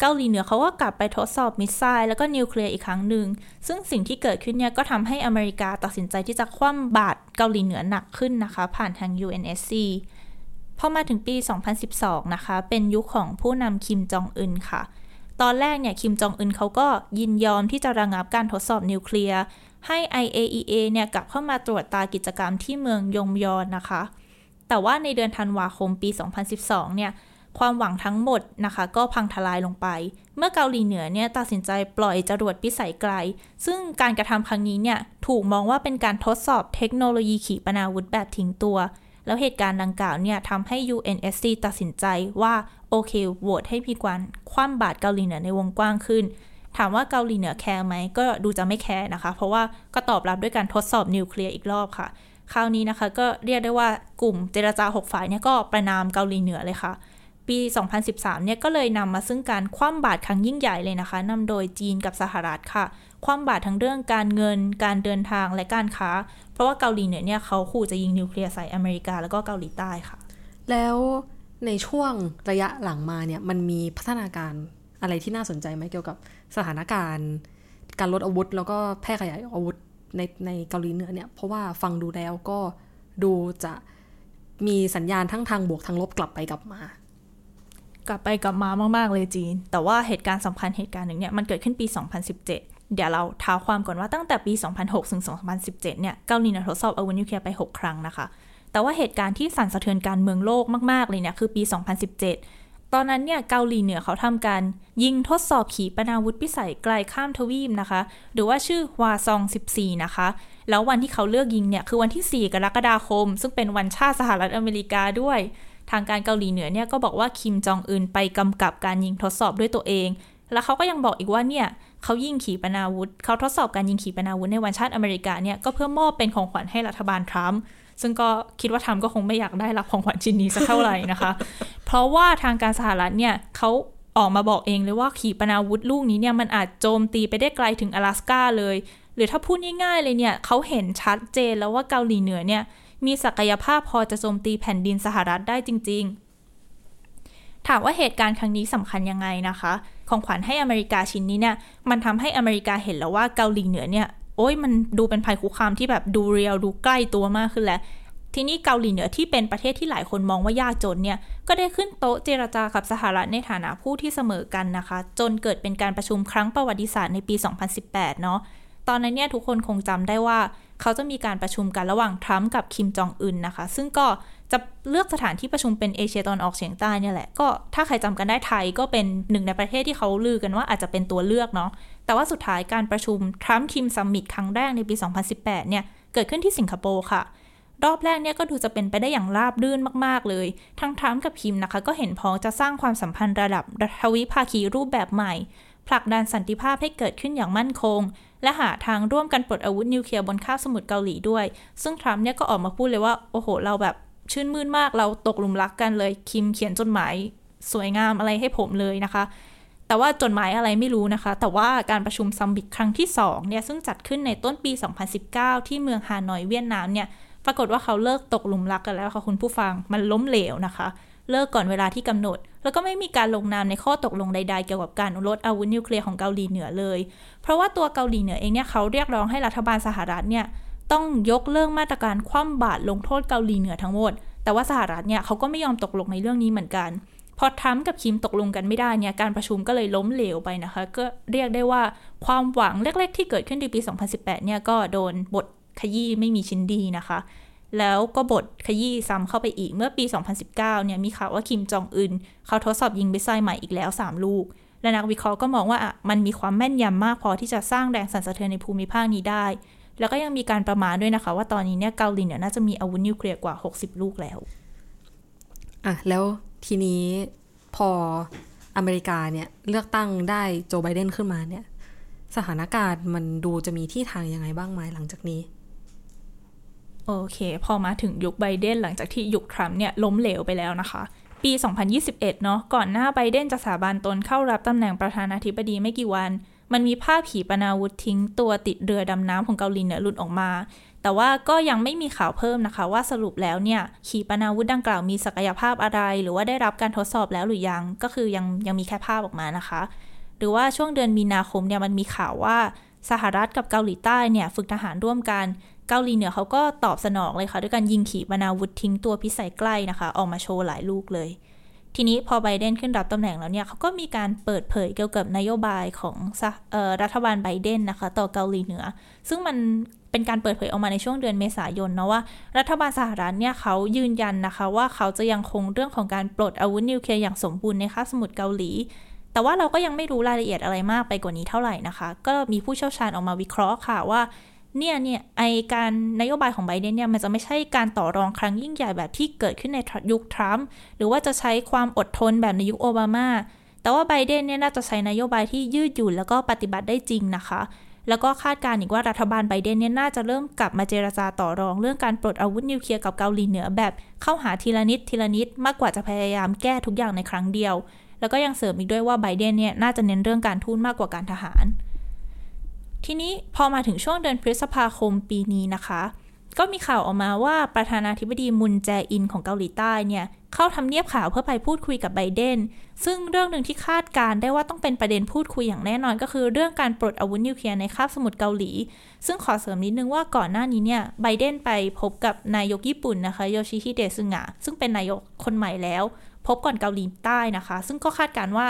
เกาหลีเหนือเขาก็กลับไปทดสอบ missile แล้วก็นิวเคลียร์อีกครั้งหนึ่ง ซึ่งสิ่งที่เกิดขึ้นเนี่ยก็ทำให้อเมริกาตัดสินใจที่จะคว่ำบาตรเกาหลีเหนือหนักขึ้นนะคะ ผ่านทาง UNSC พอมาถึงปี 2012 นะคะ เป็นยุคของผู้นำคิมจองอึนค่ะ ตอนแรกเนี่ยคิมจองอึนเขาก็ยินยอมที่จะระงับการทดสอบนิวเคลียร์ ให้ IAEA เนี่ยกลับเข้ามาตรวจตากิจกรรมที่เมืองยงยอนนะคะ แต่ว่าในเดือนธันวาคมปี 2012 เนี่ย ความหวังทั้งหมดนะคะ ก็พังทลายลงไป เมื่อเกาหลีเหนือเนี่ยตัดสินใจปล่อยจรวดพิสัยไกล ซึ่งการกระทำครั้งนี้เนี่ยถูกมองว่าเป็นการทดสอบเทคโนโลยีขีปนาวุธแบบทิ้งตัว แล้วเหตุการณ์ดังกล่าวเนี่ยทำให้ UNSC ตัดสินใจว่าโอเคโหวตให้มีการคว่ำบาตรเกาหลีเหนือในวงกว้างขึ้น ถามว่าเกาหลีเหนือแคร์ไหมก็ดูจะไม่แคร์นะคะ เพราะว่าก็ตอบรับด้วยการทดสอบนิวเคลียร์อีกรอบค่ะคราวนี้นะคะก็เรียกได้ว่ากลุ่มเจรจา 6 ฝ่ายเนี่ยก็ประณามเกาหลีเหนือเลยค่ะ ปี 2013 เนี่ยก็เลยนำมาซึ่งการคว่ำบาตรครั้งยิ่งใหญ่เลยนะคะนำโดยจีนกับสหรัฐค่ะ คว่ำบาตรทั้งเรื่องการเงิน การเดินทางและการค้า เพราะว่าเกาหลีเหนือเนี่ยเขาขู่จะยิงนิวเคลียร์ใส่อเมริกาแล้วก็เกาหลีใต้ค่ะ แล้วในช่วงระยะหลังมาเนี่ยมันมีพัฒนาการอะไรที่น่าสนใจไหมเกี่ยวกับสถานการณ์ การลดอาวุธ แล้วก็แพร่ขยายอาวุธในในเกาหลีเหนือเนี่ยเพราะว่าฟังดูแล้วก็ดูจะมีสัญญาณทั้งทางบวกทางลบกลับไปกลับมา กลับไปกลับมามากๆเลยจีน แต่ว่าเหตุการณ์สำคัญเหตุการณ์หนึ่งเนี่ยมันเกิดขึ้นปี 2017เดี๋ยวเราท้าความก่อนว่าตั้งแต่ปี 2006 ถึง 2017 เนี่ย เกาหลีเหนือทดสอบอาวุธนิวเคลียร์ไป 6 ครั้งนะคะ แต่ว่าเหตุการณ์ที่สั่นสะเทือนการเมืองโลกมาก ๆ เลยเนี่ย คือปี 2017 ตอนนั้นเนี่ย เกาหลีเหนือเขาทำการยิงทดสอบขีปนาวุธพิสัยไกลข้ามทวีปนะคะ หรือว่าชื่อวาซอง 14 นะคะ แล้ววันที่เขาเลือกยิงเนี่ย คือวันที่ 4 กรกฎาคม ซึ่งเป็นวันชาติสหรัฐอเมริกาด้วย ทางการเกาหลีเหนือเนี่ยก็บอกว่าคิมจองอึนไปกำกับการยิงทดสอบด้วยตัวเอง แล้วเขาก็ยังบอกอีกว่าเนี่ยเขายิงขีปนาวุธเขาทดสอบการยิงขีปนาวุธในวันชาติอเมริกาเนี่ยก็เพื่อมอบเป็นของขวัญให้รัฐบาลทรัมป์ซึ่งก็คิดว่าทำก็คงไม่อยากได้รับของขวัญชิ้นนี้สักเท่าไหร่นะคะ เพราะว่าทางการสหรัฐเนี่ยเขาออกมาบอกเองเลยว่าขีปนาวุธลูกนี้เนี่ยมันอาจโจมตีไปได้ไกลถึง阿拉สกาเลย หรือถ้าพูดง่ายๆเลยเนี่ยเขาเห็นชัดเจนแล้วว่าเกาหลีเหนือเนี่ย มีศักยภาพพอจะโจมตีแผ่นดินสหรัฐได้จริง ๆ ถามว่าเหตุการณ์ครั้งนี้สำคัญยังไงนะคะ ของขวัญให้อเมริกาชิ้นนี้เนี่ย มันทำให้อเมริกาเห็นแล้วว่าเกาหลีเหนือเนี่ย โอ้ยมันดูเป็นภัยคุกคามที่แบบดูเรียลดูใกล้ตัวมากขึ้นแล้วทีนี้เกาหลีเหนือที่เป็นประเทศที่หลายคนมองว่ายากจนเนี่ย ก็ได้ขึ้นโต๊ะเจรจากับสหรัฐในฐานะผู้ที่เสมอกันนะคะ จนเกิดเป็นการประชุมครั้งประวัติศาสตร์ในปี 2018 เนาะ ตอนนั้นเนี่ยทุกคนคงจำได้ว่า เขาจะมีการประชุมกันระหว่างทรัมป์กับคิมจองอึนนะคะ ซึ่งก็จะเลือกสถานที่ประชุมเป็นเอเชียตอนออกเฉียงใต้เนี่ยแหละ ก็ถ้าใครจำกันได้ไทยก็เป็นหนึ่งในประเทศที่เขาลือกันว่าอาจจะเป็นตัวเลือกเนาะ แต่ว่าสุดท้ายการประชุมทรัมป์คิมซัมมิตครั้งแรกในปี 2018 เนี่ย เกิดขึ้นที่สิงคโปร์ค่ะ รอบแรกเนี่ยก็ดูจะเป็นไปได้อย่างราบรื่นมากๆเลย ทั้งทรัมป์กับคิมนะคะ ก็เห็นพ้องจะสร้างความสัมพันธ์ระดับทวิภาคีรูปแบบใหม่ ผลักดันสันติภาพให้เกิดขึ้นอย่างมั่นคง และหาทางร่วมกันปลดอาวุธนิวเคลียร์บนคาบสมุทรเกาหลีด้วย ซึ่งทรัมป์เนี่ยก็ออกมาพูดเลยว่า โอ้โห เราแบบชื่นมื่นมากเราตกหลุมรักกันเลย คิมเขียนจดหมายสวยงามอะไรให้ผมเลยนะคะ แต่ว่าจดหมายอะไรไม่รู้นะคะ แต่ว่าการประชุมซัมมิตครั้งที่2เนี่ยซึ่งจัดขึ้นในต้นปี 2019 ที่เมืองฮานอยเวียดนามเนี่ยปรากฏว่าเขาเลิกตกหลุมรักกันแล้วค่ะคุณผู้ฟังมันล้มเหลวนะคะ เลิกก่อนเวลาที่กำหนด แล้วก็ไม่มีการลงนามในข้อตกลงใดๆ เกี่ยวกับการลดอาวุธนิวเคลียร์ของเกาหลีเหนือเลย เพราะว่าตัวเกาหลีเหนือเองเนี่ยเขาเรียกร้องให้รัฐบาลสหรัฐเนี่ยต้องยกเลิกมาตรการคว่ำบาตรลงโทษเกาหลีเหนือทั้งหมด แต่ว่าสหรัฐเนี่ยเขาก็ไม่ยอมตกลงในเรื่องนี้เหมือนกัน พอทรัมป์กับคิมตกลงกันไม่ได้เนี่ยการประชุมก็เลยล้มเหลวไปนะคะ ก็เรียกได้ว่าความหวังเล็กๆ ที่เกิดขึ้นในปี 2018 เนี่ยก็โดนบทขยี้ไม่มีชิ้นดีนะคะ แล้วก็บทขยี้ซ้ำเข้าไปอีกเมื่อปี 2019 เนี่ยมีข่าวว่าคิมจองอึนเขาทดสอบยิงมิสไซล์ใหม่อีกแล้ว 3 ลูก และนักวิเคราะห์ก็มองว่ามันมีความแม่นยำมากพอที่จะสร้างแรงสั่นสะเทือนในภูมิภาคนี้ได้ แล้วก็ยังมีการประมาณด้วยนะคะ ว่าตอนนี้เนี่ยเกาหลีเหนือน่าจะมีอาวุธนิวเคลียร์กว่า 60 ลูกแล้วอะแล้วทีนี้พออเมริกาเนี่ยเลือกตั้งได้โจไบเดนขึ้นมาเนี่ย สถานการณ์มันดูจะมีที่ทางยังไงบ้างไหมหลังจากนี้ โอเค พอมาถึงยุคไบเดนหลังจากที่ยุคทรัมป์เนี่ยล้มเหลวไปแล้วนะคะ ปี 2021 เนาะก่อนหน้าไบเดนจะสาบานตนเข้ารับตำแหน่งประธานาธิบดีไม่กี่วัน มันมีภาพขีปนาวุธทิ้งตัวติดเรือดำน้ำของเกาหลีเหนือหลุดออกมา แต่ว่าก็ยังไม่มีข่าวเพิ่มนะคะ ว่าสรุปแล้วเนี่ยขีปนาวุธดังกล่าวมีศักยภาพอะไร หรือว่าได้รับการทดสอบแล้วหรือยังก็คือยังยังมีแค่ภาพออกมานะคะ หรือว่าช่วงเดือนมีนาคมเนี่ยมันมีข่าวว่าสหรัฐกับเกาหลีใต้เนี่ยฝึกทหารร่วมกัน เกาหลีเหนือเขาก็ตอบสนองเลยค่ะ ด้วยการยิงขีปนาวุธทิ้งตัวพิสัยใกล้นะคะ ออกมาโชว์หลายลูกเลย ทีนี้พอไบเดนขึ้นรับตำแหน่งแล้วเนี่ยเขาก็มีการเปิดเผยเกี่ยวกับนโยบายของรัฐบาลไบเดนนะคะ ต่อเกาหลีเหนือ ซึ่งมันเป็นการเปิดเผยออกมาในช่วงเดือนเมษายนนะว่า รัฐบาลสหรัฐเนี่ยเขายืนยันนะคะ ว่าเขาจะยังคงเรื่องของการปลดอาวุธนิวเคลียร์อย่างสมบูรณ์ในคาบสมุทรเกาหลี แต่ว่าเราก็ยังไม่รู้รายละเอียดอะไรมากไปกว่านี้เท่าไหร่นะคะ ก็มีผู้เชี่ยวชาญออกมาวิเคราะห์ค่ะว่า เนี่ยเนี่ยไอการนโยบายของไบเดนเนี่ยมันจะไม่ใช่การต่อรองครั้งยิ่งใหญ่แบบที่เกิดขึ้นในยุคทรัมป์หรือว่าจะใช้ความอดทนแบบในยุคโอบามาแต่ว่าไบเดนเนี่ยน่าจะใช้นโยบายที่ยืดหยุ่นแล้วก็ปฏิบัติได้จริงนะคะ แล้วก็คาดการณ์อีกว่ารัฐบาลไบเดนเนี่ยน่าจะเริ่มกลับมาเจรจาต่อรอง เรื่องการปลดอาวุธนิวเคลียร์กับเกาหลีเหนือแบบเข้าหาทีละนิดทีละนิดมากกว่าจะพยายามแก้ทุกอย่างในครั้งเดียว แล้วก็ยังเสริมอีกด้วยว่าไบเดนเนี่ยน่าจะเน้นเรื่องการทูตมากกว่าการทหาร ทีนี้พอมาถึงช่วงเดือนพฤษภาคมปีนี้นะคะ ก็มีข่าวออกมาว่าประธานาธิบดีมุนแจอินของเกาหลีใต้เนี่ยเข้าทำเนียบข่าวเพื่อไปพูดคุยกับไบเดน ซึ่งเรื่องหนึ่งที่คาดการได้ว่าต้องเป็นประเด็นพูดคุยอย่างแน่นอน ก็คือเรื่องการปลดอาวุธนิวเคลียร์ในคาบสมุทรเกาหลี ซึ่งขอเสริมนิดนึงว่าก่อนหน้านี้เนี่ยไบเดนไปพบกับนายกญี่ปุ่นนะคะโยชิฮิเดซึงะซึ่งเป็นนายกคนใหม่แล้ว พบก่อนเกาหลีใต้นะคะ ซึ่งก็คาดการว่า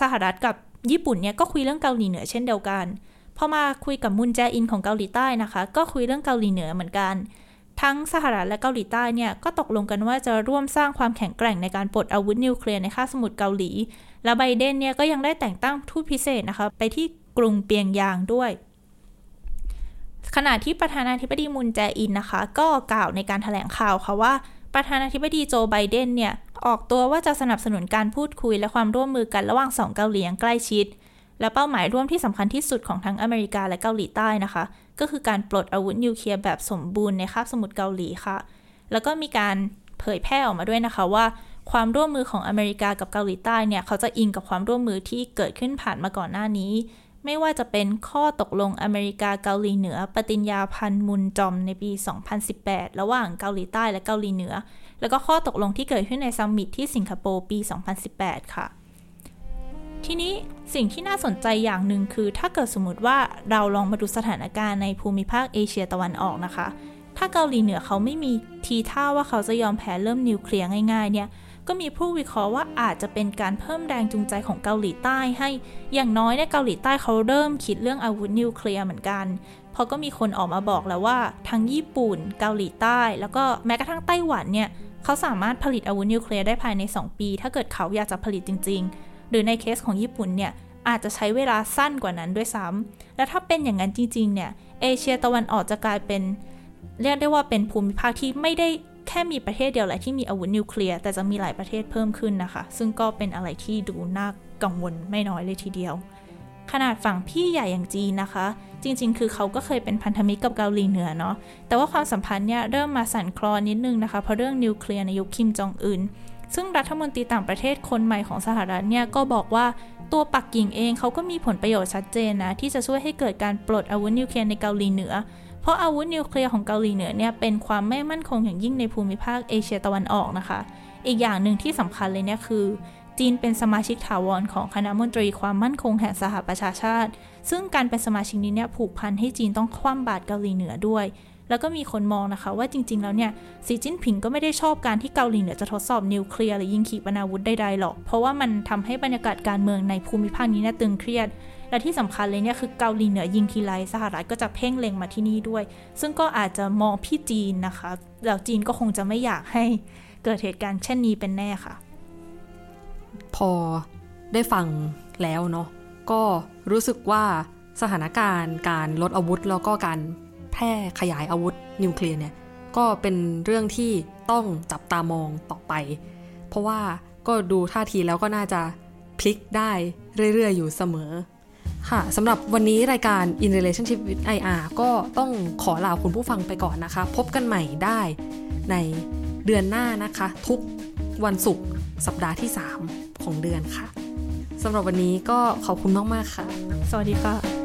สหรัฐกับญี่ปุ่นเนี่ยก็คุยเรื่องเกาหลีเหนือเช่นเดียวกัน พอมาคุยกับมุนแจอินของเกาหลีใต้นะคะ ก็คุยเรื่องเกาหลีเหนือเหมือนกัน ทั้งสหรัฐและเกาหลีใต้เนี่ยก็ตกลงกันว่าจะร่วมสร้างความแข็งแกร่งในการปลดอาวุธนิวเคลียร์ในคาบสมุทรเกาหลี และไบเดนเนี่ยก็ยังได้แต่งตั้งทูตพิเศษนะคะ ไปที่กรุงเปียงยางด้วยขณะที่ประธานาธิบดีมุนแจอินนะคะ ก็กล่าวในการถแถลงข่าวค่ะว่า ประธานาธิบดีโจไบเดนเนี่ย ออกตัวว่าจะสนับสนุนการพูดคุยและความร่วมมือกันระหว่างสองเกาหลีอย่างใกล้ชิด และเป้าหมายร่วมที่สำคัญที่สุดของทั้งอเมริกาและเกาหลีใต้นะคะ ก็คือการปลดอาวุธนิวเคลียร์แบบสมบูรณ์ในคาบสมุทรเกาหลีค่ะ แล้วก็มีการเผยแพร่ออกมาด้วยนะคะว่าความร่วมมือของอเมริกากับเกาหลีใต้เนี่ย เขาจะอิงกับความร่วมมือที่เกิดขึ้นผ่านมาก่อนหน้านี้ ไม่ว่าจะเป็นข้อตกลงอเมริกาเกาหลีเหนือ ปฏิญญาพันมุนจอมในปี 2018 ระหว่างเกาหลีใต้และเกาหลีเหนือ แล้วก็ข้อตกลงที่เกิดขึ้นใน summit ที่สิงคโปร์ปี 2018 ค่ะ ทีนี้สิ่งที่น่าสนใจอย่างหนึ่งคือ ถ้าเกิดสมมติว่าเราลองมาดูสถานการณ์ในภูมิภาคเอเชียตะวันออกนะคะ ถ้าเกาหลีเหนือเขาไม่มีทีท่าว่าเขาจะยอมแพ้เลิกนิวเคลียร์ง่ายๆเนี่ยก็มีผู้วิเคราะห์ว่าอาจจะเป็นการเพิ่มแรงจูงใจของเกาหลีใต้ให้ อย่างน้อยในเกาหลีใต้เขาเริ่มคิดเรื่องอาวุธนิวเคลียร์เหมือนกันเพราะก็มีคนออกมาบอกแล้วว่าทั้งญี่ปุ่น เกาหลีใต้ แล้วก็แม้กระทั่งไต้หวันเนี่ย เขาสามารถผลิตอาวุธนิวเคลียร์ได้ภายใน 2 ปี ถ้าเกิดเขาอยากจะผลิตจริง หรือในเคสของญี่ปุ่นเนี่ยอาจจะใช้เวลาสั้นกว่านั้นด้วยซ้ำและถ้าเป็นอย่างนั้นจริงๆเนี่ยเอเชียตะวันออกจะกลายเป็น เรียกได้ว่าเป็นภูมิภาคที่ไม่ได้แค่มีประเทศเดียวแหละที่มีอาวุธนิวเคลียร์แต่จะมีหลายประเทศเพิ่มขึ้นนะคะ ซึ่งก็เป็นอะไรที่ดูน่ากังวลไม่น้อยเลยทีเดียว ขนาดฝั่งพี่ใหญ่อย่างจีนนะคะ จริง ๆ คือเขาก็เคยเป็นพันธมิตรกับเกาหลีเหนือเนาะแต่ว่าความสัมพันธ์เนี่ยเริ่มมาสั่นคลอนนิดนึงนะคะเพราะเรื่องนิวเคลียร์ในยุคคิมจองอึน ซึ่งรัฐมนตรีต่างประเทศคนใหม่ของสหรัฐเนี่ยก็บอกว่าตัวปักกิ่งเองเขาก็มีผลประโยชน์ชัดเจนนะ ที่จะช่วยให้เกิดการปลดอาวุธนิวเคลียร์ในเกาหลีเหนือ เพราะอาวุธนิวเคลียร์ของเกาหลีเหนือเนี่ยเป็นความไม่มั่นคงอย่างยิ่งในภูมิภาคเอเชียตะวันออกนะคะ อีกอย่างหนึ่งที่สำคัญเลยเนี่ยคือจีนเป็นสมาชิกถาวรของคณะมนตรีความมั่นคงแห่งสหประชาชาติ ซึ่งการเป็นสมาชิกนี้เนี่ยผูกพันให้จีนต้องคว่ำบาตรเกาหลีเหนือด้วย แล้วก็มีคนมองนะคะว่าจริง ๆ แล้วเนี่ยสีจิ้นผิงก็ไม่ได้ชอบการที่เกาหลีเหนือจะทดสอบนิวเคลียร์หรือยิงขีปนาวุธใดๆหรอก เพราะว่ามันทำให้บรรยากาศการเมืองในภูมิภาคนี้เนี่ยตึงเครียด และที่สำคัญเลยเนี่ยคือเกาหลีเหนือยิงทีไรสหรัฐก็จะเพ่งเล็งมาที่นี่ด้วย ซึ่งก็อาจจะมองพี่จีนนะคะแล้วจีนก็คงจะไม่อยากให้เกิดเหตุการณ์เช่นนี้เป็นแน่ค่ะ พอได้ฟังแล้วเนาะก็รู้สึกว่าสถานการณ์การลดอาวุธแล้วก็การ แพร่ขยายอาวุธนิวเคลียร์เนี่ยก็เป็นเรื่องที่ต้องจับตามองต่อไป เพราะว่าก็ดูท่าทีแล้วก็น่าจะพลิกได้เรื่อย ๆ อยู่เสมอ ค่ะสำหรับวันนี้รายการ In Relationship with IR ก็ต้องขอลาคุณผู้ฟังไปก่อนนะคะ พบกันใหม่ได้ในเดือนหน้านะคะ ทุกวันศุกร์สัปดาห์ที่ 3 ของเดือนค่ะสำหรับวันนี้ก็ขอบคุณมาก ๆ ค่ะ สวัสดีค่ะ